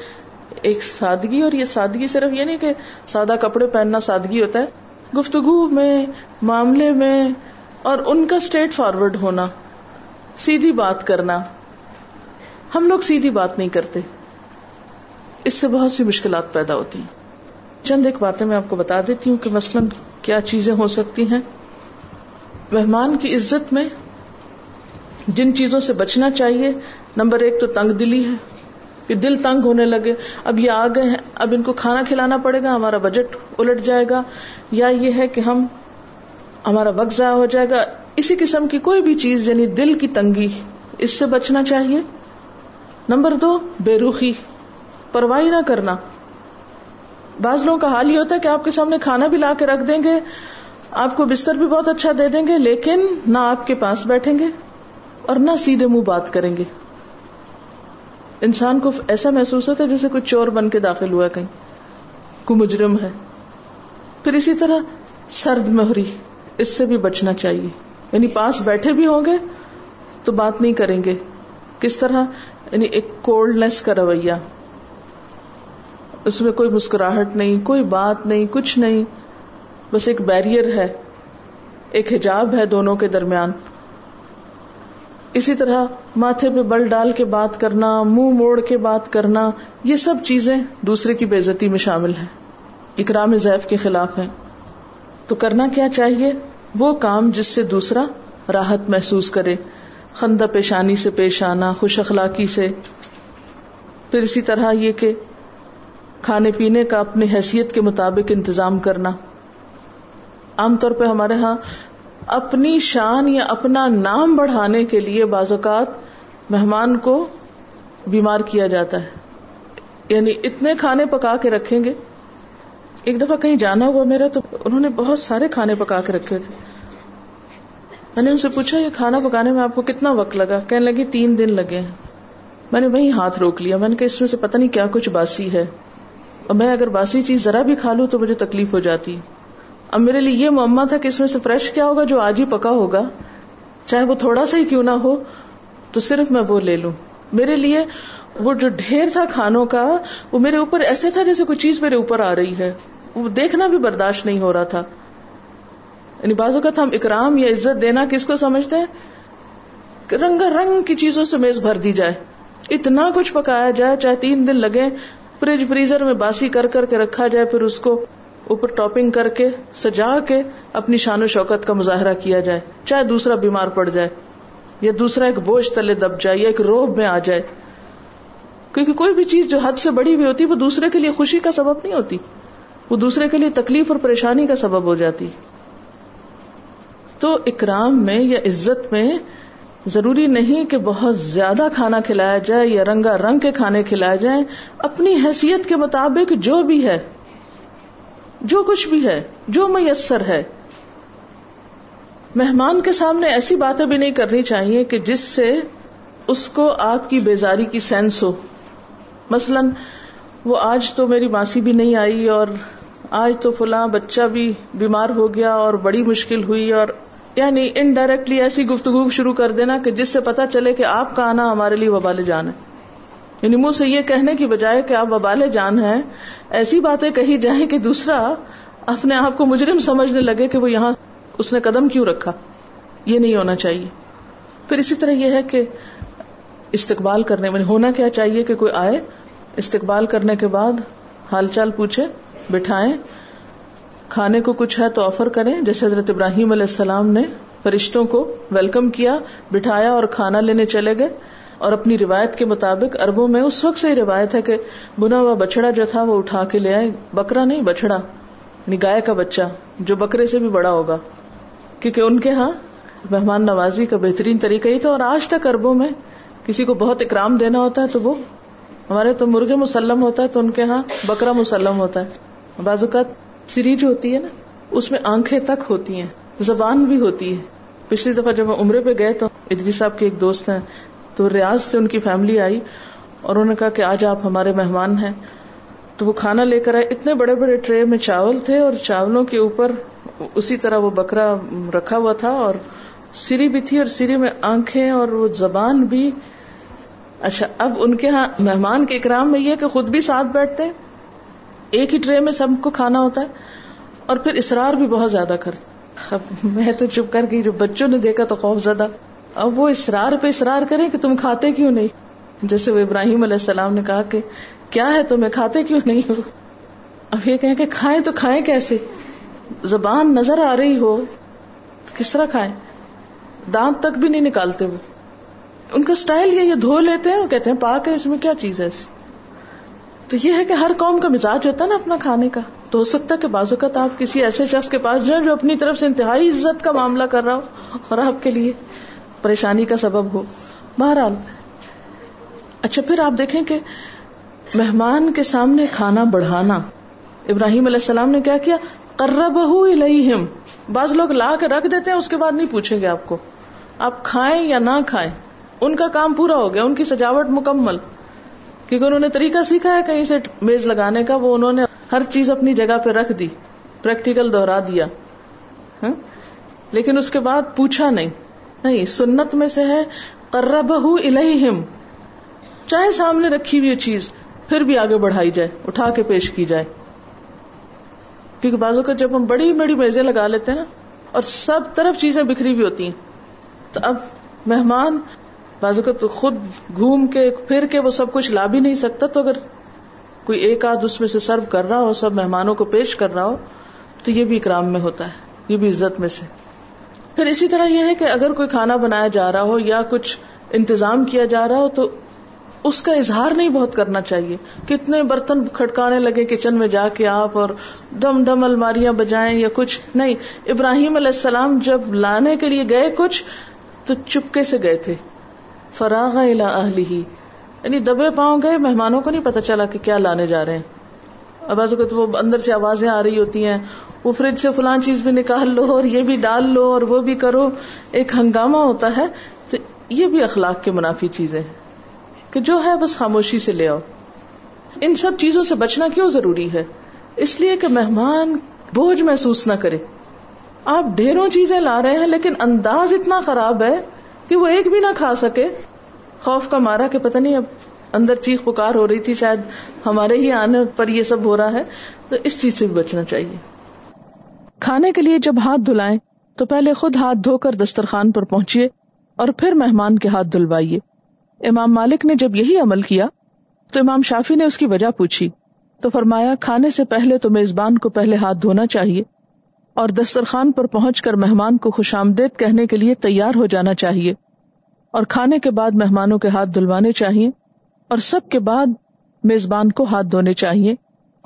ایک سادگی اور یہ سادگی صرف یہ نہیں کہ سادہ کپڑے پہننا سادگی ہوتا ہے، گفتگو میں، معاملے میں اور ان کا اسٹریٹ فارورڈ ہونا، سیدھی بات کرنا۔ ہم لوگ سیدھی بات نہیں کرتے۔ اس سے بہت سی مشکلات پیدا ہوتی ہیں۔ چند ایک باتیں میں آپ کو بتا دیتی ہوں کہ مثلاً کیا چیزیں ہو سکتی ہیں۔ مہمان کی عزت میں جن چیزوں سے بچنا چاہیے، نمبر ایک تو تنگ دلی ہے، کہ دل تنگ ہونے لگے۔ اب یہ آ گئے ہیں، اب ان کو کھانا کھلانا پڑے گا، ہمارا بجٹ الٹ جائے گا۔ یا یہ ہے کہ ہم، ہمارا وقت ضائع ہو جائے گا۔ اسی قسم کی کوئی بھی چیز یعنی دل کی تنگی، اس سے بچنا چاہیے۔ نمبر دو، بے روخی پرواہی نہ کرنا۔ بعض لوگوں کا حال یہ ہوتا ہے کہ آپ کے سامنے کھانا بھی لا کے رکھ دیں گے، آپ کو بستر بھی بہت اچھا دے دیں گے، لیکن نہ آپ کے پاس بیٹھیں گے اور نہ سیدھے منہ بات کریں گے۔ انسان کو ایسا محسوس ہوتا ہے جیسے کوئی چور بن کے داخل ہوا کہیں۔ کوئی مجرم ہے۔ پھر اسی طرح سرد مہری، اس سے بھی بچنا چاہیے۔ یعنی پاس بیٹھے بھی ہوں گے تو بات نہیں کریں گے۔ کس طرح؟ یعنی ایک کولڈنیس کا رویہ۔ اس میں کوئی مسکراہٹ نہیں، کوئی بات نہیں، کچھ نہیں۔ بس ایک بیریئر ہے، ایک حجاب ہے دونوں کے درمیان۔ اسی طرح ماتھے پہ بل ڈال کے بات کرنا، منہ موڑ کے بات کرنا، یہ سب چیزیں دوسرے کی بےزتی میں شامل ہیں۔ اکرام زیف کے خلاف ہیں۔ تو کرنا کیا چاہیے؟ وہ کام جس سے دوسرا راحت محسوس کرے۔ خندہ پیشانی سے پیش آنا، خوش اخلاقی سے۔ پھر اسی طرح یہ کہ کھانے پینے کا اپنی حیثیت کے مطابق انتظام کرنا۔ عام طور پہ ہمارے ہاں اپنی شان یا اپنا نام بڑھانے کے لیے بعض اوقات مہمان کو بیمار کیا جاتا ہے۔ یعنی اتنے کھانے پکا کے رکھیں گے۔ ایک دفعہ کہیں جانا ہوا میرا تو انہوں نے بہت سارے کھانے پکا کے رکھے تھے۔ میں نے ان سے پوچھا، یہ کھانا پکانے میں آپ کو کتنا وقت لگا؟ کہنے لگی، تین دن لگے ہیں۔ میں نے وہی ہاتھ روک لیا۔ میں نے کہا، اس میں سے پتہ نہیں کیا کچھ باسی ہے۔ اور میں اگر باسی چیز ذرا بھی کھا لوں تو مجھے تکلیف ہو جاتی۔ اب میرے لیے یہ معمہ تھا کہ اس میں سے فریش کیا ہوگا جو آج ہی پکا ہوگا۔ چاہے وہ تھوڑا سا ہی کیوں نہ ہو، تو صرف میں وہ لے لوں۔ میرے لیے وہ جو ڈھیر تھا کھانوں کا، وہ میرے اوپر ایسے تھا جیسے کوئی چیز میرے اوپر آ رہی ہے۔ وہ دیکھنا بھی برداشت نہیں ہو رہا تھا۔ یعنی بازو کا ہم اکرام یا عزت دینا کس کو سمجھتے ہیں؟ کہ رنگ رنگ کی چیزوں سے میز بھر دی جائے۔ اتنا کچھ پکایا جائے، چاہے تین دن لگے فریج فریزر میں باسی کر کر کے رکھا جائے، پھر اس کو اوپر ٹاپنگ کر کے، سجا کے اپنی شان و شوکت کا مظاہرہ کیا جائے، چاہے دوسرا بیمار پڑ جائے یا دوسرا ایک بوجھ تلے دب جائے یا ایک روب میں آ جائے۔ کیونکہ کوئی بھی چیز جو حد سے بڑی بھی ہوتی، وہ دوسرے کے لیے خوشی کا سبب نہیں ہوتی۔ وہ دوسرے کے لیے تکلیف اور پریشانی کا سبب ہو جاتی۔ تو اکرام میں یا عزت میں ضروری نہیں کہ بہت زیادہ کھانا کھلایا جائے یا رنگا رنگ کے کھانے کھلائے جائیں، اپنی حیثیت کے مطابق جو بھی ہے، جو کچھ بھی ہے، جو میسر ہے۔ مہمان کے سامنے ایسی باتیں بھی نہیں کرنی چاہیے کہ جس سے اس کو آپ کی بیزاری کی سینس ہو۔ مثلا، وہ آج تو میری ماسی بھی نہیں آئی اور آج تو فلاں بچہ بھی بیمار ہو گیا اور بڑی مشکل ہوئی اور یعنی انڈائریکٹلی ایسی گفتگو شروع کر دینا کہ جس سے پتا چلے کہ آپ کا آنا ہمارے لیے وبال جان ہے۔ یعنی منہ سے یہ کہنے کی بجائے کہ آپ وبال جان ہیں، ایسی باتیں کہی جائیں کہ دوسرا اپنے آپ کو مجرم سمجھنے لگے کہ وہ یہاں اس نے قدم کیوں رکھا۔ یہ نہیں ہونا چاہیے۔ پھر اسی طرح یہ ہے کہ استقبال کرنے میں ہونا کیا چاہیے کہ کوئی آئے، استقبال کرنے کے بعد حال چال پوچھے، بٹھائیں۔ کھانے کو کچھ ہے تو آفر کریں۔ جیسے حضرت ابراہیم علیہ السلام نے فرشتوں کو ویلکم کیا، بٹھایا اور کھانا لینے چلے گئے۔ اور اپنی روایت کے مطابق اربوں میں اس وقت سے یہ روایت ہے کہ بنا ہوا بچڑا جو تھا وہ اٹھا کے لے آئے۔ بکرا نہیں، بچڑا گائے کا بچہ، جو بکرے سے بھی بڑا ہوگا۔ کیونکہ ان کے ہاں مہمان نوازی کا بہترین طریقہ ہی تھا۔ اور آج تک اربوں میں کسی کو بہت اکرام دینا ہوتا ہے تو وہ، ہمارے تو مرغے مسلم ہوتا ہے تو ان کے ہاں بکرا مسلم ہوتا ہے۔ بعض اوقات سری جو ہوتی ہے نا، اس میں آنکھیں تک ہوتی ہیں، زبان بھی ہوتی ہے۔ پچھلی دفعہ جب عمرے پہ گئے تو ادری صاحب کے ایک دوست ہیں، تو ریاض سے ان کی فیملی آئی اور انہوں نے کہا کہ آج آپ ہمارے مہمان ہیں۔ تو وہ کھانا لے کر آئے۔ اتنے بڑے بڑے ٹرے میں چاول تھے اور چاولوں کے اوپر اسی طرح وہ بکرا رکھا ہوا تھا اور سری بھی تھی اور سری میں آنکھیں اور وہ زبان بھی۔ اچھا اب ان کے ہاں مہمان کے اکرام میں یہ کہ خود بھی ساتھ بیٹھتے ایک ہی ٹرے میں سب کو کھانا ہوتا ہے اور پھر اسرار بھی بہت زیادہ کرتے اب میں تو چپ کر گئی، جو بچوں نے دیکھا تو خوف زدہ۔ اب وہ اسرار پہ اسرار کریں کہ تم کھاتے کیوں نہیں؟ جیسے وہ ابراہیم علیہ السلام نے کہا کہ کیا ہے تمہیں کھاتے کیوں نہیں ہو؟ اب یہ کہیں کہ کھائیں تو کھائیں کیسے؟ زبان نظر آ رہی ہو، کس طرح کھائیں؟ دانت تک بھی نہیں نکالتے وہ۔ ان کا اسٹائل یہ دھو لیتے ہیں اور کہتے ہیں پاک ہے اس میں کیا چیز ہے تو یہ ہے کہ ہر قوم کا مزاج ہوتا ہے نا اپنا کھانے کا تو ہو سکتا ہے کہ بازو کا آپ کسی ایسے شخص کے پاس جائیں جو اپنی طرف سے انتہائی عزت کا معاملہ کر رہا ہو اور آپ کے لیے پریشانی کا سبب ہو۔ بہرحال اچھا پھر آپ دیکھیں کہ مہمان کے سامنے کھانا بڑھانا۔ ابراہیم علیہ السلام نے کیا کیا؟ الہم بعض لوگ لا کے رکھ دیتے ہیں، اس کے بعد نہیں پوچھیں گے آپ کو۔ آپ کھائیں یا نہ کھائیں، ان کا کام پورا ہو گیا، ان کی سجاوٹ مکمل۔ کیونکہ انہوں نے طریقہ سیکھا ہے کہیں سے میز لگانے کا، وہ انہوں نے ہر چیز اپنی جگہ پہ رکھ دی پریکٹیکل دوہرا دیا۔ ہاں؟ لیکن اس کے بعد پوچھا نہیں۔ نہیں، سنت میں سے ہے بہ الہم چاہے سامنے رکھی ہوئی چیز پھر بھی آگے بڑھائی جائے، اٹھا کے پیش کی جائے۔ کیونکہ بازو کا جب ہم بڑی بڑی میزیں لگا لیتے ہیں نا، اور سب طرف چیزیں بکھری ہوئی ہوتی ہیں، تو اب مہمان بازو کا تو خود گھوم کے پھر کے وہ سب کچھ لا بھی نہیں سکتا تو اگر کوئی ایک آدھ اس میں سے سرو کر رہا ہو، سب مہمانوں کو پیش کر رہا ہو، تو یہ بھی اکرام میں ہوتا ہے، یہ بھی عزت میں سے۔ پھر اسی طرح یہ ہے کہ اگر کوئی کھانا بنایا جا رہا ہو یا کچھ انتظام کیا جا رہا ہو، تو اس کا اظہار نہیں بہت کرنا چاہیے۔ کتنے برتن کھڑکانے لگے کچن میں جا کے آپ اور دم دم الماریاں بجائیں یا کچھ۔ نہیں، ابراہیم علیہ السلام جب لانے کے لیے گئے کچھ، تو چپکے سے گئے تھے۔ فراغ اہلی ہی یعنی دبے پاؤں گئے، مہمانوں کو نہیں پتا چلا کہ کیا لانے جا رہے ہیں۔ اب اوقات وہ اندر سے آوازیں آ رہی ہوتی ہیں، وہ فریج سے فلان چیز بھی نکال لو اور یہ بھی ڈال لو اور وہ بھی کرو۔ ایک ہنگامہ ہوتا ہے، تو یہ بھی اخلاق کے منافی چیزیں ہیں۔ کہ جو ہے بس خاموشی سے لے آؤ۔ ان سب چیزوں سے بچنا کیوں ضروری ہے؟ اس لیے کہ مہمان بوجھ محسوس نہ کرے۔ آپ ڈھیروں چیزیں لا رہے ہیں، لیکن انداز اتنا خراب ہے کہ وہ ایک بھی نہ کھا سکے۔ خوف کا مارا کہ پتہ نہیں اب اندر چیخ پکار ہو رہی تھی، شاید ہمارے ہی آنے پر یہ سب ہو رہا ہے۔ تو اس چیز سے بھی بچنا چاہیے۔ کھانے کے لیے جب ہاتھ دھلائیں، تو پہلے خود ہاتھ دھو کر دسترخوان پر پہنچیے اور پھر مہمان کے ہاتھ دھلوائیے۔ امام مالک نے جب یہی عمل کیا، تو امام شافی نے اس کی وجہ پوچھی۔ تو فرمایا، کھانے سے پہلے تو میزبان کو پہلے ہاتھ دھونا چاہیے۔ اور دسترخوان پر پہنچ کر مہمان کو خوش آمدید کہنے کے لیے تیار ہو جانا چاہیے اور کھانے کے بعد مہمانوں کے ہاتھ دھلوانے چاہیے اور سب کے بعد میزبان کو ہاتھ دھونے چاہیے۔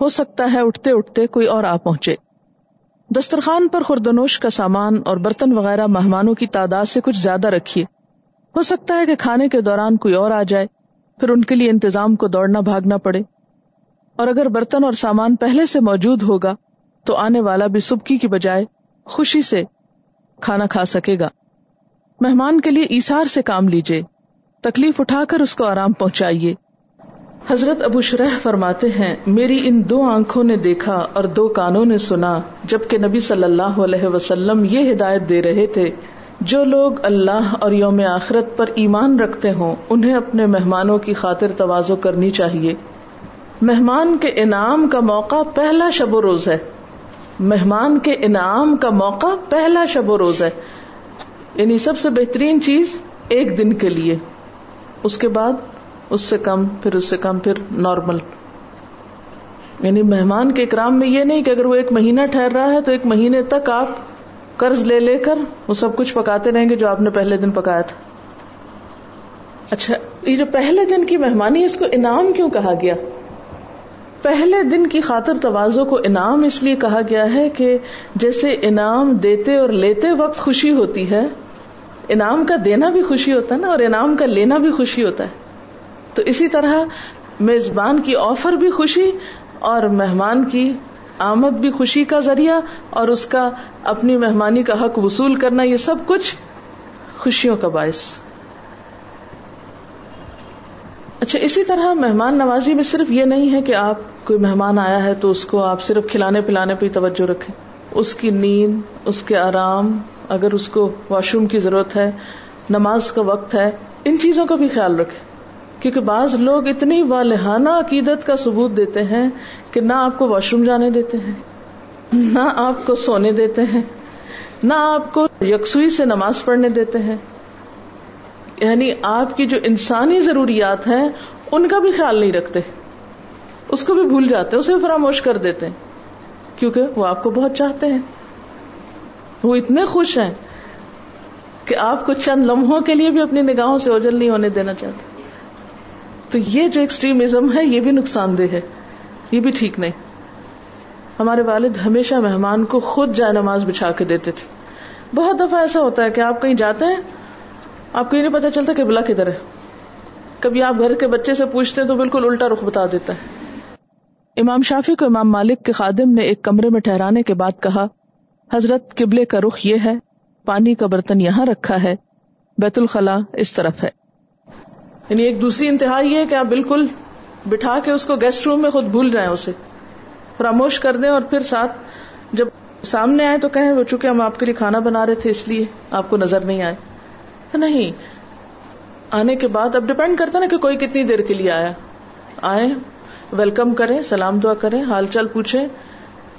ہو سکتا ہے اٹھتے اٹھتے کوئی اور آ پہنچے۔ دسترخوان پر خوردنوش کا سامان اور برتن وغیرہ مہمانوں کی تعداد سے کچھ زیادہ رکھیے۔ ہو سکتا ہے کہ کھانے کے دوران کوئی اور آ جائے، پھر ان کے لیے انتظام کو دوڑنا بھاگنا پڑے۔ اور اگر برتن اور سامان پہلے سے موجود ہوگا تو آنے والا بھی سبکی کی بجائے خوشی سے کھانا کھا سکے گا۔ مہمان کے لیے ایسار سے کام لیجیے تکلیف اٹھا کر اس کو آرام پہنچائیے۔ حضرت ابو شرح فرماتے ہیں، میری ان دو آنکھوں نے دیکھا اور دو کانوں نے سنا، جبکہ نبی صلی اللہ علیہ وسلم یہ ہدایت دے رہے تھے، جو لوگ اللہ اور یوم آخرت پر ایمان رکھتے ہوں، انہیں اپنے مہمانوں کی خاطر توازو کرنی چاہیے۔ مہمان کے انعام کا موقع پہلا شب و روز ہے۔ مہمان کے انعام کا موقع پہلا شب و روز ہے۔ یعنی سب سے بہترین چیز ایک دن کے لیے۔ اس کے بعد اس سے کم، پھر اس سے کم، پھر نارمل یعنی مہمان کے اکرام میں یہ نہیں کہ اگر وہ ایک مہینہ ٹھہر رہا ہے تو ایک مہینے تک آپ قرض لے لے کر وہ سب کچھ پکاتے رہیں گے جو آپ نے پہلے دن پکایا تھا۔ اچھا یہ جو پہلے دن کی مہمانی اس کو انعام کیوں کہا گیا؟ پہلے دن کی خاطر توازو کو انعام اس لیے کہا گیا ہے کہ جیسے انعام دیتے اور لیتے وقت خوشی ہوتی ہے، انعام کا دینا بھی خوشی ہوتا ہے نا، اور انعام کا لینا بھی خوشی ہوتا ہے۔ تو اسی طرح میزبان کی آفر بھی خوشی اور مہمان کی آمد بھی خوشی کا ذریعہ اور اس کا اپنی مہمانی کا حق وصول کرنا، یہ سب کچھ خوشیوں کا باعث۔ اچھا اسی طرح مہمان نوازی میں صرف یہ نہیں ہے کہ آپ کوئی مہمان آیا ہے تو اس کو آپ صرف کھلانے پلانے پہ توجہ رکھیں۔ اس کی نیند، اس کے آرام، اگر اس کو واش روم کی ضرورت ہے، نماز کا وقت ہے، ان چیزوں کا بھی خیال رکھے کیونکہ بعض لوگ اتنی والہانہ عقیدت کا ثبوت دیتے ہیں کہ نہ آپ کو واش روم جانے دیتے ہیں، نہ آپ کو سونے دیتے ہیں، نہ آپ کو یکسوئی سے نماز پڑھنے دیتے ہیں۔ یعنی آپ کی جو انسانی ضروریات ہیں، ان کا بھی خیال نہیں رکھتے۔ اس کو بھی بھول جاتے اسے فراموش کر دیتے کیونکہ وہ آپ کو بہت چاہتے ہیں۔ وہ اتنے خوش ہیں کہ آپ کو چند لمحوں کے لیے بھی اپنی نگاہوں سے اوجل نہیں ہونے دینا چاہتے۔ تو یہ جو ایکسٹریمزم ہے، یہ بھی نقصان دہ ہے۔ یہ بھی ٹھیک نہیں۔ ہمارے والد ہمیشہ مہمان کو خود جائے نماز بچھا کے دیتے تھے۔ بہت دفعہ ایسا ہوتا ہے کہ آپ کہیں جاتے ہیں آپ کو یہ نہیں پتا چلتا کہ بلا کدھر ہے۔ کبھی آپ گھر کے بچے سے پوچھتے ہیں تو بالکل الٹا رخ بتا دیتا ہے۔ امام شافی کو امام مالک کے خادم نے ایک کمرے میں ٹھہرانے کے بعد کہا، حضرت قبلے کا رخ یہ ہے، پانی کا برتن یہاں رکھا ہے، بیت الخلا اس طرف ہے۔ یعنی ایک دوسری انتہا یہ ہے کہ آپ بالکل بٹھا کے اس کو گیسٹ روم میں خود بھول جائیں اسے۔ فراموش کر دیں اور پھر ساتھ جب سامنے آئے تو کہیں، وہ چونکہ ہم آپ کے لیے کھانا بنا رہے تھے اس لیے آپ کو نظر نہیں آئے۔ نہیں۔ آنے کے بعد اب ڈپینڈ کرتا نا کہ کوئی کتنی دیر کے لیے آیا۔ آئے ویلکم کریں، سلام دعا کریں، حال چال پوچھیں،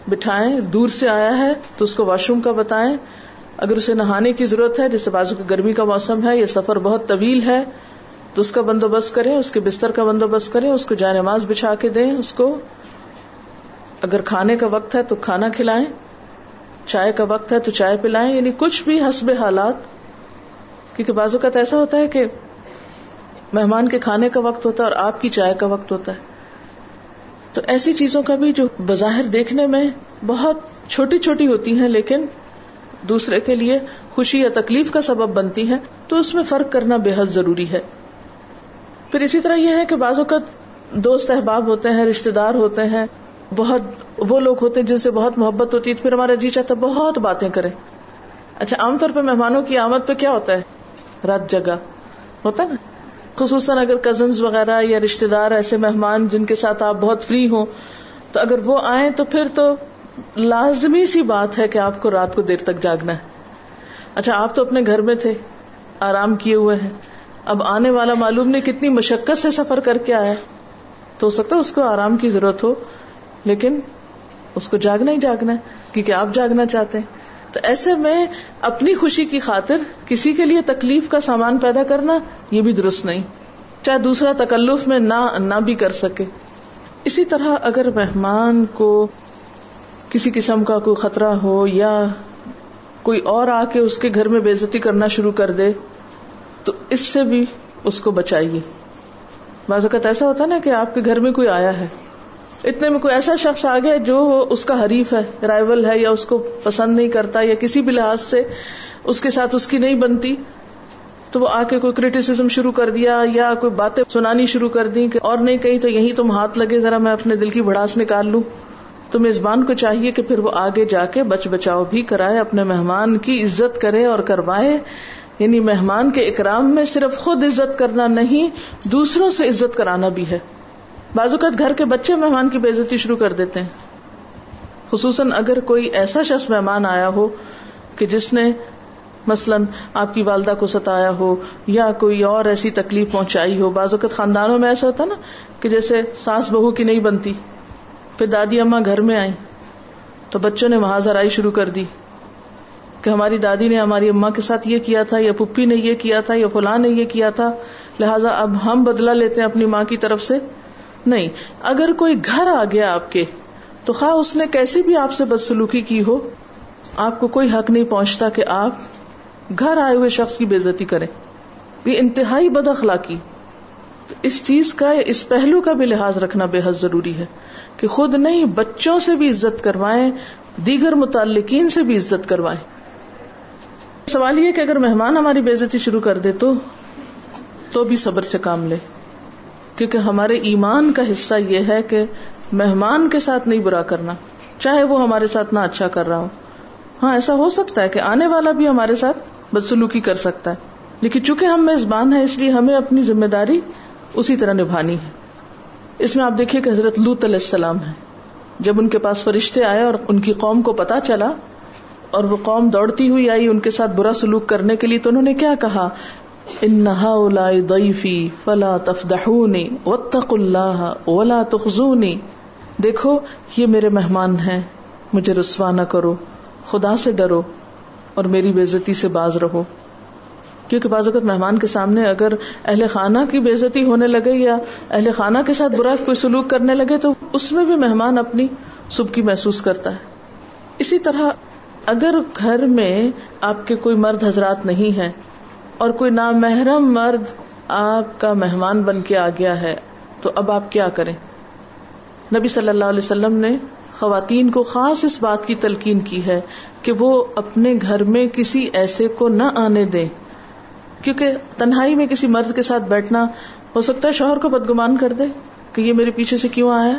بٹھائیں، دور سے آیا ہے تو اس کو واش روم کا بتائیں۔ اگر اسے نہانے کی ضرورت ہے، جیسے بازو کی گرمی کا موسم ہے، یہ سفر بہت طویل ہے، تو اس کا بندوبست کریں، اس کے بستر کا بندوبست کریں، اس کو جائے نماز بچھا کے دیں، اس کو۔ اگر کھانے کا وقت ہے تو کھانا کھلائیں، چائے کا وقت ہے تو چائے پلائیں یعنی کچھ بھی حسب حالات۔ کیونکہ بعض اوقات ایسا ہوتا ہے کہ مہمان کے کھانے کا وقت ہوتا ہے اور آپ کی چائے کا وقت ہوتا ہے۔ تو ایسی چیزوں کا بھی جو بظاہر دیکھنے میں بہت چھوٹی چھوٹی ہوتی ہیں لیکن دوسرے کے لیے خوشی یا تکلیف کا سبب بنتی ہیں، تو اس میں فرق کرنا بے حد ضروری ہے۔ پھر اسی طرح یہ ہے کہ بعض اوقات دوست احباب ہوتے ہیں رشتے دار ہوتے ہیں، بہت وہ لوگ ہوتے ہیں جن سے بہت محبت ہوتی ہے پھر ہمارا جی چاہتا بہت باتیں کریں۔ اچھا عام طور پہ مہمانوں کی آمد پہ کیا ہوتا ہے؟ رات جگہ ہوتا نا؟ خصوصاً اگر کزنس وغیرہ یا رشتے دار ایسے مہمان جن کے ساتھ آپ بہت فری ہوں، تو اگر وہ آئیں تو پھر تو لازمی سی بات ہے کہ آپ کو رات کو دیر تک جاگنا ہے۔ اچھا آپ تو اپنے گھر میں تھے، آرام کیے ہوئے ہیں۔ اب آنے والا معلوم نہیں کتنی مشقت سے سفر کر کے آیا تو ہو سکتا ہے اس کو آرام کی ضرورت ہو، لیکن اس کو جاگنا ہی جاگنا ہے، کیونکہ آپ جاگنا چاہتے ہیں۔ تو ایسے میں اپنی خوشی کی خاطر کسی کے لیے تکلیف کا سامان پیدا کرنا یہ بھی درست نہیں۔ چاہے دوسرا تکلف میں نہ نہ بھی کر سکے۔ اسی طرح اگر مہمان کو کسی قسم کا کوئی خطرہ ہو یا کوئی اور آ کے اس کے گھر میں بےزتی کرنا شروع کر دے، تو اس سے بھی اس کو بچائیے۔ بعض اوقات ایسا ہوتا نا کہ آپ کے گھر میں کوئی آیا ہے۔ اتنے میں کوئی ایسا شخص آ گیا جو اس کا حریف ہے رائول ہے، یا اس کو پسند نہیں کرتا، یا کسی بھی لحاظ سے اس کے ساتھ اس کی نہیں بنتی۔ تو وہ آ کے کوئی کریٹیسم شروع کر دیا، یا کوئی باتیں سنانی شروع کر دی کہ اور نہیں کہیں تو یہی تم ہاتھ لگے، ذرا میں اپنے دل کی بڑاس نکال لوں۔ تو میزبان کو چاہیے کہ پھر وہ آگے جا کے بچ بچاؤ بھی کرائے، اپنے مہمان کی عزت کرے اور کروائے۔ یعنی مہمان کے اکرام میں صرف خود عزت کرنا نہیں، دوسروں سے عزت کرانا بھی ہے۔ اوقات گھر کے بچے مہمان کی بےزتی شروع کر دیتے ہیں۔ خصوصاً اگر کوئی ایسا شخص مہمان آیا ہو کہ جس نے مثلاً آپ کی والدہ کو ستایا ہو یا کوئی اور ایسی تکلیف پہنچائی ہو، بعض اوقات خاندانوں میں ایسا ہوتا نا کہ جیسے ساس بہو کی نہیں بنتی، پھر دادی اما گھر میں آئی تو بچوں نے وہاں زرائی شروع کر دی کہ ہماری دادی نے ہماری اما کے ساتھ یہ کیا تھا، یا پپی نے یہ کیا تھا، یا فلاں نے یہ کیا تھا، لہٰذا اب ہم بدلا لیتے ہیں اپنی ماں کی طرف سے۔ نہیں، اگر کوئی گھر آ گیا آپ کے، تو خواہ اس نے کیسی بھی آپ سے بدسلوکی کی ہو، آپ کو کوئی حق نہیں پہنچتا کہ آپ گھر آئے ہوئے شخص کی بےزتی کریں۔ یہ انتہائی بد اخلاقی۔ اس چیز کا، اس پہلو کا بھی لحاظ رکھنا بے حد ضروری ہے کہ خود نہیں، بچوں سے بھی عزت کروائیں، دیگر متعلقین سے بھی عزت کروائیں۔ سوال یہ کہ اگر مہمان ہماری بےزتی شروع کر دے تو تو بھی صبر سے کام لے۔ کیونکہ ہمارے ایمان کا حصہ یہ ہے کہ مہمان کے ساتھ نہیں برا کرنا، چاہے وہ ہمارے ساتھ نہ اچھا کر رہا ہو۔ ہاں ایسا ہو سکتا ہے کہ آنے والا بھی ہمارے ساتھ بدسلوکی کر سکتا ہے، لیکن چونکہ ہم میزبان ہیں، اس لیے ہمیں اپنی ذمہ داری اسی طرح نبھانی ہے۔ اس میں آپ دیکھیے کہ حضرت لوت علیہ السلام ہے جب ان کے پاس فرشتے آئے اور ان کی قوم کو پتا چلا اور وہ قوم دوڑتی ہوئی آئی ان کے ساتھ برا سلوک کرنے کے لیے، تو انہوں نے کیا کہا؟ انہا ضعیفی فلا تفدحونی واتقوا اللہ ولا تخزونی دیکھو، یہ میرے مہمان ہیں، مجھے رسوا نہ کرو، خدا سے ڈرو اور میری بےزتی سے باز رہو۔ کیونکہ بعض اوقات مہمان کے سامنے اگر اہل خانہ کی بےزتی ہونے لگے یا اہل خانہ کے ساتھ برا کوئی سلوک کرنے لگے تو اس میں بھی مہمان اپنی سب کی محسوس کرتا ہے۔ اسی طرح اگر گھر میں آپ کے کوئی مرد حضرات نہیں ہے اور کوئی نامحرم مرد آپ کا مہمان بن کے آ گیا ہے، تو اب آپ کیا کریں؟ نبی صلی اللہ علیہ وسلم نے خواتین کو خاص اس بات کی تلقین کی ہے کہ وہ اپنے گھر میں کسی ایسے کو نہ آنے دیں۔ کیونکہ تنہائی میں کسی مرد کے ساتھ بیٹھنا ہو سکتا ہے شوہر کو بدگمان کر دے کہ یہ میرے پیچھے سے کیوں آیا ہے۔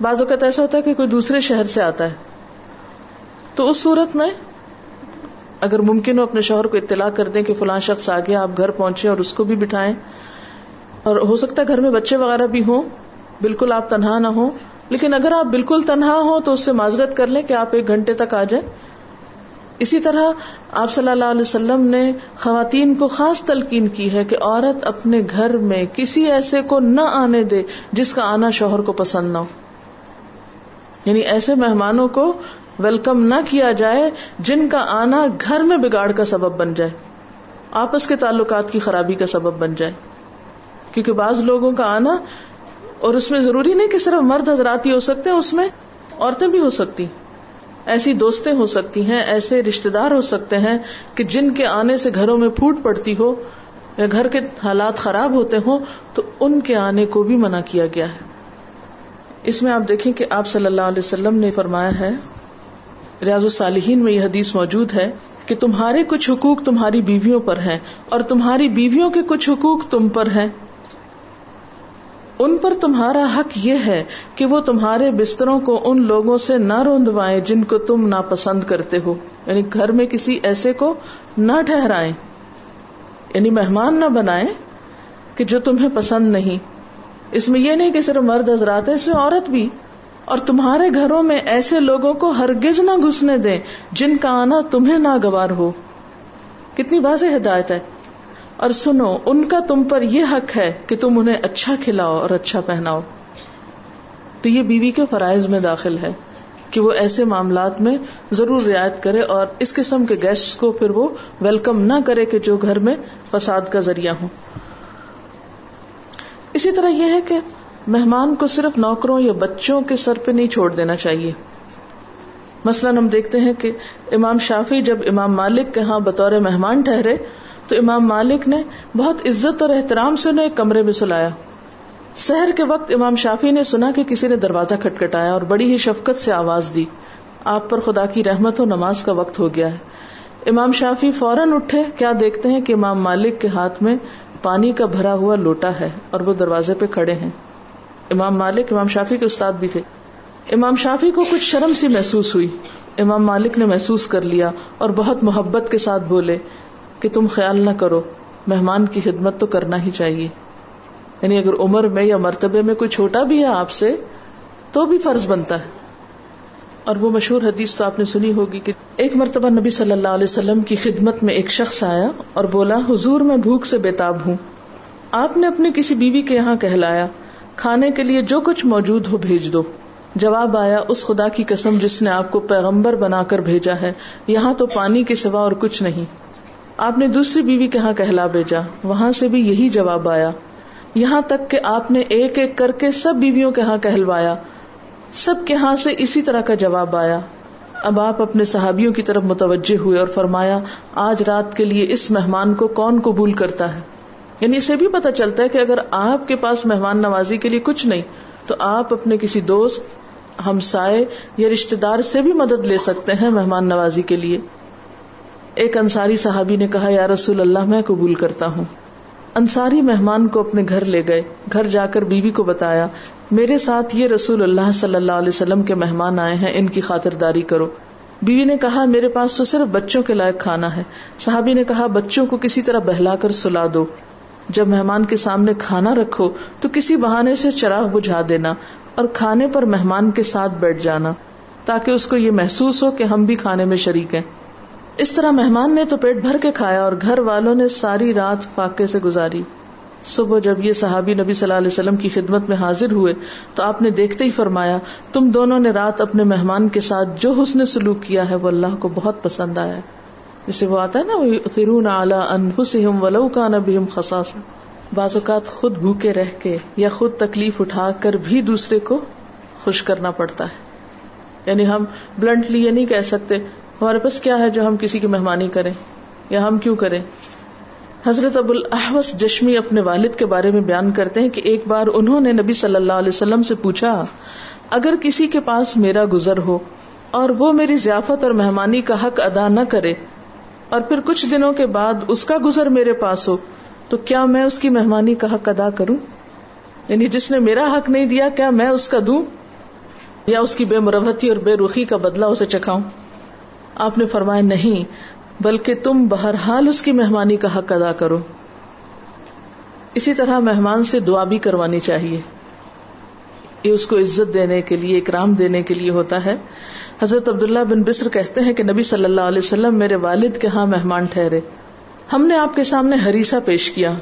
بعض اوقات ایسا ہوتا ہے کہ کوئی دوسرے شہر سے آتا ہے۔ تو اس صورت میں اگر ممکن ہو اپنے شوہر کو اطلاع کر دیں کہ فلاں شخص آ گیا، آپ گھر پہنچے اور اس کو بھی بٹھائیں۔ اور ہو سکتا ہے گھر میں بچے وغیرہ بھی ہوں، بالکل آپ تنہا نہ ہو لیکن اگر آپ بالکل تنہا ہو تو اس سے معذرت کر لیں کہ آپ ایک گھنٹے تک آ جائیں۔ اسی طرح آپ صلی اللہ علیہ وسلم نے خواتین کو خاص تلقین کی ہے کہ عورت اپنے گھر میں کسی ایسے کو نہ آنے دے جس کا آنا شوہر کو پسند نہ ہو۔ یعنی ایسے مہمانوں کو ویلکم نہ کیا جائے جن کا آنا گھر میں بگاڑ کا سبب بن جائے، آپس کے تعلقات کی خرابی کا سبب بن جائے۔ کیونکہ بعض لوگوں کا آنا اور اس میں ضروری نہیں کہ صرف مرد حضرات ہی ہو سکتے ہیں اس میں عورتیں بھی ہو سکتی۔ ایسی دوستیں ہو سکتی ہیں، ایسے رشتے دار ہو سکتے ہیں کہ جن کے آنے سے گھروں میں پھوٹ پڑتی ہو یا گھر کے حالات خراب ہوتے ہوں تو ان کے آنے کو بھی منع کیا گیا ہے۔ اس میں آپ دیکھیں کہ آپ صلی اللہ علیہ وسلم نے فرمایا ہے ریاض الصالحین میں یہ حدیث موجود ہے کہ تمہارے کچھ حقوق تمہاری بیویوں پر ہیں اور تمہاری بیویوں کے کچھ حقوق تم پر ہیں۔ ان پر تمہارا حق یہ ہے کہ وہ تمہارے بستروں کو ان لوگوں سے نہ روندوائیں جن کو تم ناپسند کرتے ہو۔ یعنی گھر میں کسی ایسے کو نہ ٹھہرائیں۔ یعنی مہمان نہ بنائیں کہ جو تمہیں پسند نہیں۔ اس میں یہ نہیں کہ صرف مرد حضرات ہے اس میں عورت بھی۔ اور تمہارے گھروں میں ایسے لوگوں کو ہرگز نہ گھسنے دیں جن کا آنا تمہیں ناگوار ہو۔ کتنی واضح ہدایت ہے۔ اور سنو، ان کا تم پر یہ حق ہے کہ تم انہیں اچھا کھلاؤ اور اچھا پہناؤ۔ تو یہ بیوی کے فرائض میں داخل ہے کہ وہ ایسے معاملات میں ضرور رعایت کرے اور اس قسم کے گیسٹ کو پھر وہ ویلکم نہ کرے کہ جو گھر میں فساد کا ذریعہ ہو اسی طرح یہ ہے کہ مہمان کو صرف نوکروں یا بچوں کے سر پہ نہیں چھوڑ دینا چاہیے۔ مثلاً ہم دیکھتے ہیں کہ امام شافی جب امام مالک کے ہاں بطور مہمان ٹھہرے تو امام مالک نے بہت عزت اور احترام سے انہیں ایک کمرے میں سلایا۔ شہر کے وقت امام شافی نے سنا کہ کسی نے دروازہ کھٹکھٹایا اور بڑی ہی شفقت سے آواز دی۔ آپ پر خدا کی رحمت و نماز کا وقت ہو گیا ہے۔ امام شافی فوراً اٹھے۔ کیا دیکھتے ہیں کہ امام مالک کے ہاتھ میں پانی کا بھرا ہوا لوٹا ہے اور وہ دروازے پہ کھڑے ہیں۔ امام مالک، امام شافی کے استاد بھی تھے۔ امام شافی کو کچھ شرم سی محسوس ہوئی۔ امام مالک نے محسوس کر لیا اور بہت محبت کے ساتھ بولے کہ تم خیال نہ کرو، مہمان کی خدمت تو کرنا ہی چاہیے۔ یعنی اگر عمر میں یا مرتبے میں کوئی چھوٹا بھی ہے آپ سے، تو بھی فرض بنتا ہے۔ اور وہ مشہور حدیث تو آپ نے سنی ہوگی کہ ایک مرتبہ نبی صلی اللہ علیہ وسلم کی خدمت میں ایک شخص آیا اور بولا، حضور میں بھوک سے بےتاب ہوں۔ آپ نے اپنی کسی بیوی کے یہاں کہلایا۔ کھانے کے لیے جو کچھ موجود ہو بھیج دو۔ جواب آیا، اس خدا کی قسم جس نے آپ کو پیغمبر بنا کر بھیجا ہے، یہاں تو پانی کے سوا اور کچھ نہیں۔ آپ نے دوسری بیوی کے کہلا بھیجا، وہاں سے بھی یہی جواب آیا۔ یہاں تک کہ آپ نے ایک ایک کر کے سب بیویوں کے یہاں کہلوایا۔ سب کے ہاں سے اسی طرح کا جواب آیا۔ اب آپ اپنے صحابیوں کی طرف متوجہ ہوئے اور فرمایا، آج رات کے لیے اس مہمان کو کون قبول کرتا ہے؟ یعنی اسے بھی پتا چلتا ہے کہ اگر آپ کے پاس مہمان نوازی کے لیے کچھ نہیں، تو آپ اپنے کسی دوست، ہمسائے یا رشتے دار سے بھی مدد لے سکتے ہیں مہمان نوازی کے لیے۔ ایک انصاری صحابی نے کہا، یا رسول اللہ، میں قبول کرتا ہوں۔ انصاری مہمان کو اپنے گھر لے گئے، گھر جا کر بیوی کو بتایا، میرے ساتھ یہ رسول اللہ صلی اللہ علیہ وسلم کے مہمان آئے ہیں، ان کی خاطرداری کرو۔ بیوی نے کہا، میرے پاس تو صرف بچوں کے لائق کھانا ہے۔ صحابی نے کہا، بچوں کو کسی طرح بہلا کر سلا دو۔ جب مہمان کے سامنے کھانا رکھو تو کسی بہانے سے چراغ بجھا دینا اور کھانے پر مہمان کے ساتھ بیٹھ جانا تاکہ اس کو یہ محسوس ہو کہ ہم بھی کھانے میں شریک ہیں۔ اس طرح مہمان نے تو پیٹ بھر کے کھایا اور گھر والوں نے ساری رات فاقے سے گزاری۔ صبح جب یہ صحابی نبی صلی اللہ علیہ وسلم کی خدمت میں حاضر ہوئے تو آپ نے دیکھتے ہی فرمایا، تم دونوں نے رات اپنے مہمان کے ساتھ جو حسن سلوک کیا ہے وہ اللہ کو بہت پسند آیا۔ ہے جسے وہ آتا ہے نا فرون اعلی انفسم ولو کا نبیم خساس بعض اوقات خود بھوکے رہ کے یا خود تکلیف اٹھا کر بھی دوسرے کو خوش کرنا پڑتا ہے۔ یعنی ہم بلنٹلی یہ نہیں کہہ سکتے، ہمارے پاس کیا ہے جو ہم کسی کی مہمانی کریں یا ہم کیوں کریں؟ حضرت ابو الحوث جشمی اپنے والد کے بارے میں بیان کرتے ہیں کہ ایک بار انہوں نے نبی صلی اللہ علیہ وسلم سے پوچھا، اگر کسی کے پاس میرا گزر ہو اور وہ میری ضیافت اور مہمانی کا حق ادا نہ کرے اور پھر کچھ دنوں کے بعد اس کا گزر میرے پاس ہو، تو کیا میں اس کی مہمانی کا حق ادا کروں؟ یعنی جس نے میرا حق نہیں دیا، کیا میں اس کا دوں؟ یا اس کی بے مربتی اور بے رخی کا بدلہ اسے چکھاؤں؟ آپ نے فرمایا، نہیں، بلکہ تم بہرحال اس کی مہمانی کا حق ادا کرو۔ اسی طرح مہمان سے دعا بھی کروانی چاہیے۔ یہ اس کو عزت دینے کے لیے، اکرام دینے کے لیے ہوتا ہے۔ حضرت عبداللہ بن بسر کہتے ہیں کہ نبی صلی اللہ علیہ وسلم میرے والد کے ہاں مہمان ٹھہرے۔ ہم نے آپ کے سامنے ہریسا پیش کیا۔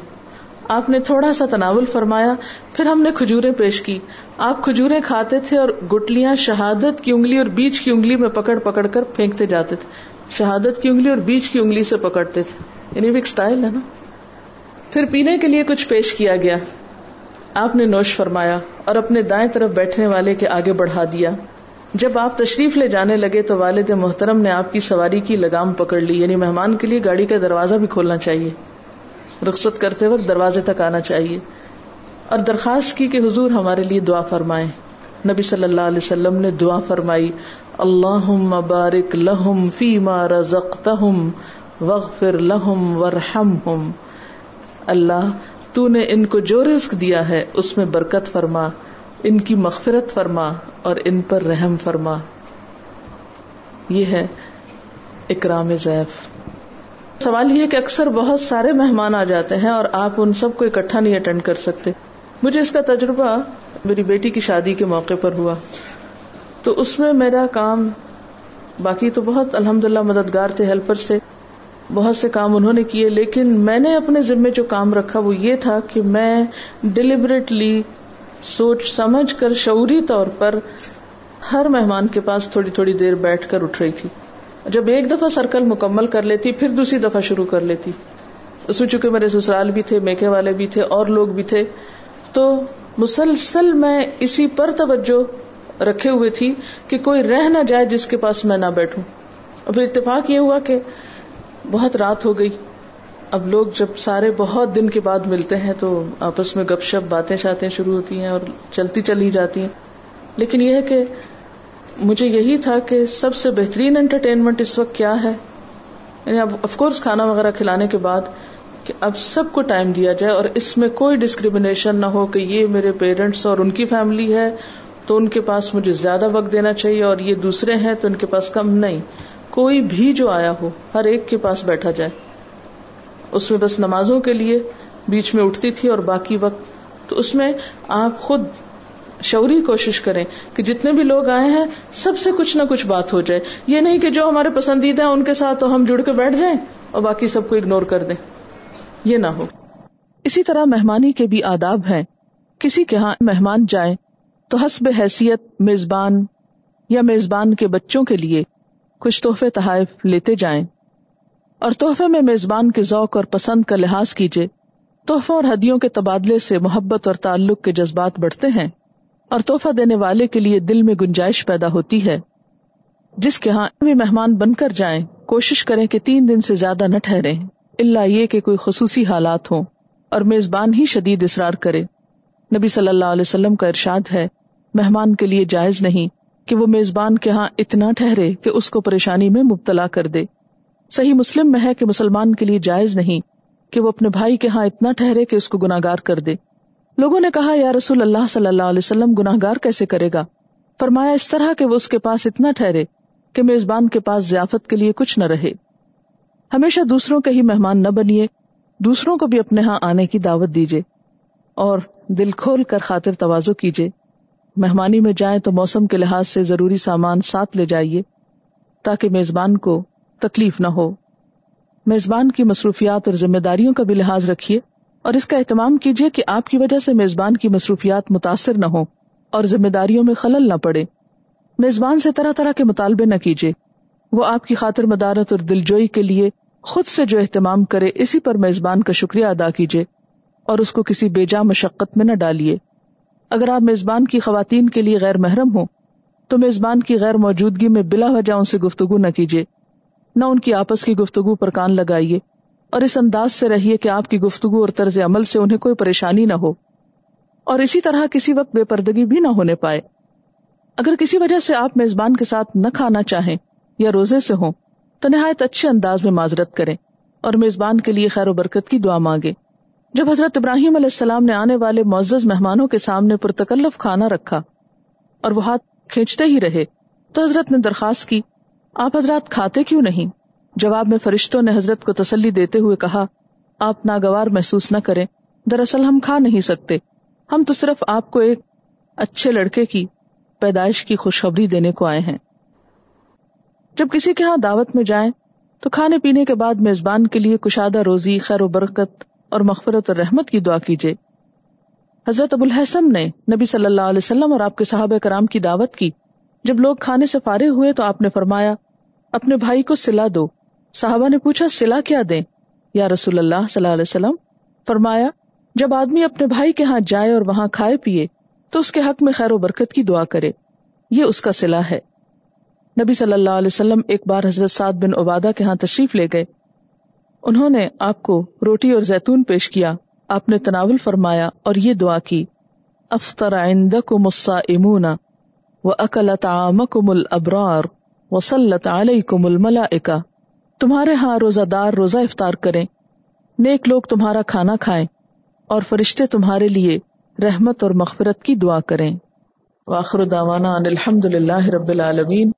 آپ نے تھوڑا سا تناول فرمایا، پھر ہم نے کھجورے پیش کی۔ آپ کھجورے کھاتے تھے اور گٹلیاں شہادت کی انگلی اور بیچ کی انگلی میں پکڑ پکڑ کر پھینکتے جاتے تھے۔ شہادت کی انگلی اور بیچ کی انگلی سے پکڑتے تھے۔ یعنی بھی ایک اسٹائل ہے نا۔ پھر پینے کے لیے کچھ پیش کیا گیا۔ آپ نے نوش فرمایا اور اپنے دائیں طرف بیٹھنے والے کے آگے بڑھا دیا۔ جب آپ تشریف لے جانے لگے تو والد محترم نے آپ کی سواری کی لگام پکڑ لی یعنی مہمان کے لیے گاڑی کا دروازہ بھی کھولنا چاہیے۔ رخصت کرتے وقت دروازے تک آنا چاہیے۔ اور درخواست کی کہ حضور ہمارے لیے دعا فرمائے۔ نبی صلی اللہ علیہ وسلم نے دعا فرمائی اللہ مبارک لہم فی مار وغفر لہم ورحم اللہ، تو نے ان کو جو رزق دیا ہے، اس میں برکت فرما۔ ان کی مغفرت فرما اور ان پر رحم فرما۔ یہ ہے اکرام زیف سوال یہ کہ اکثر بہت سارے مہمان آ جاتے ہیں اور آپ ان سب کو اکٹھا نہیں اٹینڈ کر سکتے۔ مجھے اس کا تجربہ میری بیٹی کی شادی کے موقع پر ہوا۔ تو اس میں میرا کام باقی تو بہت الحمد للہ مددگار تھے، ہیلپر سے بہت سے کام انہوں نے کیے، لیکن میں نے اپنے ذمے جو کام رکھا وہ یہ تھا کہ میں ڈلیبریٹلی سوچ سمجھ کر شعوری طور پر ہر مہمان کے پاس تھوڑی تھوڑی دیر بیٹھ کر اٹھ رہی تھی۔ جب ایک دفعہ سرکل مکمل کر لیتی، پھر دوسری دفعہ شروع کر لیتی۔ اس میں چونکہ میرے سسرال بھی تھے، میکے والے بھی تھے، اور لوگ بھی تھے، تو مسلسل میں اسی پر توجہ رکھے ہوئے تھی کہ کوئی رہ نہ جائے جس کے پاس میں نہ بیٹھوں۔ پھر اتفاق یہ ہوا کہ بہت رات ہو گئی۔ اب لوگ جب سارے بہت دن کے بعد ملتے ہیں تو آپس میں گپ شپ باتیں شاتیں شروع ہوتی ہیں اور چلتی چلی جاتی ہیں۔ لیکن یہ ہے کہ مجھے یہی تھا کہ سب سے بہترین انٹرٹینمنٹ اس وقت کیا ہے؟ یعنی اب آف کورس کھانا وغیرہ کھلانے کے بعد کہ اب سب کو ٹائم دیا جائے اور اس میں کوئی ڈسکریمنیشن نہ ہو کہ یہ میرے پیرنٹس اور ان کی فیملی ہے تو ان کے پاس مجھے زیادہ وقت دینا چاہیے اور یہ دوسرے ہیں تو ان کے پاس کم نہیں۔ کوئی بھی جو آیا ہو، ہر ایک کے پاس بیٹھا جائے۔ اس میں بس نمازوں کے لیے بیچ میں اٹھتی تھی اور باقی وقت تو اس میں آپ خود شعوری کوشش کریں کہ جتنے بھی لوگ آئے ہیں سب سے کچھ نہ کچھ بات ہو جائے یہ نہیں کہ جو ہمارے پسندیدہ ہیں ان کے ساتھ تو ہم جڑ کے بیٹھ جائیں اور باقی سب کو اگنور کر دیں۔ یہ نہ ہو۔ اسی طرح مہمانی کے بھی آداب ہیں۔ کسی کے ہاں مہمان جائیں تو حسب حیثیت میزبان یا میزبان کے بچوں کے لیے کچھ تحفے تحائف لیتے جائیں۔ اور تحفے میں میزبان کے ذوق اور پسند کا لحاظ کیجیے تحفوں اور ہدیوں کے تبادلے سے محبت اور تعلق کے جذبات بڑھتے ہیں اور تحفہ دینے والے کے لیے دل میں گنجائش پیدا ہوتی ہے۔ جس کے ہاں بھی مہمان بن کر جائیں، کوشش کریں کہ تین دن سے زیادہ نہ ٹھہرے اللہ یہ کہ کوئی خصوصی حالات ہوں اور میزبان ہی شدید اصرار کرے۔ نبی صلی اللہ علیہ وسلم کا ارشاد ہے، مہمان کے لیے جائز نہیں کہ وہ میزبان کے ہاں اتنا ٹھہرے کہ اس کو پریشانی میں مبتلا کر دے۔ صحیح مسلم میں ہے کہ مسلمان کے لیے جائز نہیں کہ وہ اپنے بھائی کے ہاں اتنا ٹھہرے کہ اس کو گناگار کر دے۔ لوگوں نے کہا، یا رسول اللہ صلی اللہ علیہ وسلم گناہ گار کیسے کرے گا؟ فرمایا، اس طرح کہ وہ اس کے پاس اتنا ٹھہرے کہ میزبان کے پاس ضیافت کے لیے کچھ نہ رہے۔ ہمیشہ دوسروں کے ہی مہمان نہ بنیے، دوسروں کو بھی اپنے ہاں آنے کی دعوت دیجیے اور دل کھول کر خاطر توازو کیجیے مہمانی میں جائیں تو موسم کے لحاظ سے ضروری سامان ساتھ لے جائیے تاکہ میزبان کو تکلیف نہ ہو۔ میزبان کی مصروفیات اور ذمہ داریوں کا بھی لحاظ رکھیے اور اس کا اہتمام کیجیے کہ آپ کی وجہ سے میزبان کی مصروفیات متاثر نہ ہو اور ذمہ داریوں میں خلل نہ پڑے۔ میزبان سے طرح طرح کے مطالبے نہ کیجیے۔ وہ آپ کی خاطر مدارت اور دلجوئی کے لیے خود سے جو اہتمام کرے اسی پر میزبان کا شکریہ ادا کیجیے اور اس کو کسی بے جا مشقت میں نہ ڈالیے۔ اگر آپ میزبان کی خواتین کے لیے غیر محرم ہو تو میزبان کی غیر موجودگی میں بلا وجہ ان سے گفتگو نہ کیجیے۔ نہ ان کی آپس کی گفتگو پر کان لگائیے اور اس انداز سے رہیے کہ آپ کی گفتگو اور طرز عمل سے انہیں کوئی پریشانی نہ ہو اور اسی طرح کسی وقت بے پردگی بھی نہ ہونے پائے۔ اگر کسی وجہ سے آپ میزبان کے ساتھ نہ کھانا چاہیں یا روزے سے ہوں، تو نہایت اچھے انداز میں معذرت کریں اور میزبان کے لیے خیر و برکت کی دعا مانگے جب حضرت ابراہیم علیہ السلام نے آنے والے معزز مہمانوں کے سامنے پرتکلف کھانا رکھا اور وہ ہاتھ کھینچتے ہی رہے، تو حضرت نے درخواست کی آپ حضرات کھاتے کیوں نہیں؟ جواب میں فرشتوں نے حضرت کو تسلی دیتے ہوئے کہا، آپ ناگوار محسوس نہ کریں، دراصل ہم کھا نہیں سکتے۔ ہم تو صرف آپ کو ایک اچھے لڑکے کی پیدائش کی خوشخبری دینے کو آئے ہیں۔ جب کسی کے ہاں دعوت میں جائیں، تو کھانے پینے کے بعد میزبان کے لیے کشادہ روزی، خیر و برکت اور مغفرت اور رحمت کی دعا کیجیے حضرت ابو الحسم نے نبی صلی اللہ علیہ وسلم اور آپ کے صحابہ کرام کی دعوت کی۔ جب لوگ کھانے سے فارغ ہوئے تو آپ نے فرمایا، اپنے بھائی کو سلا دو۔ صحابہ نے پوچھا، سلا کیا دیں؟ یا رسول اللہ صلی اللہ علیہ وسلم؟ فرمایا، جب آدمی اپنے بھائی کے ہاں جائے اور وہاں کھائے پیے، تو اس کے حق میں خیر و برکت کی دعا کرے۔ یہ اس کا سلا ہے۔ نبی صلی اللہ علیہ وسلم ایک بار حضرت سعد بن عبادہ کے ہاں تشریف لے گئے۔ انہوں نے آپ کو روٹی اور زیتون پیش کیا۔ آپ نے تناول فرمایا اور یہ دعا کی افطر عندکم الصائمون۔ واکلت عامکم الابرار وصلت علیکم الملائکہ تمہارے ہاں روزہ دار روزہ افطار کریں۔ نیک لوگ تمہارا کھانا کھائیں اور فرشتے تمہارے لیے رحمت اور مغفرت کی دعا کریں۔ واخر دعوانا ان الحمد للہ رب العالمین۔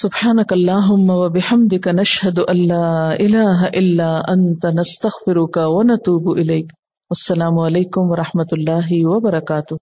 سبحانك اللهم وبحمدك نشهد ان لا اله الا انت نستغفرك ونتوب اليك السلام علیکم و اللہ وبرکاتہ۔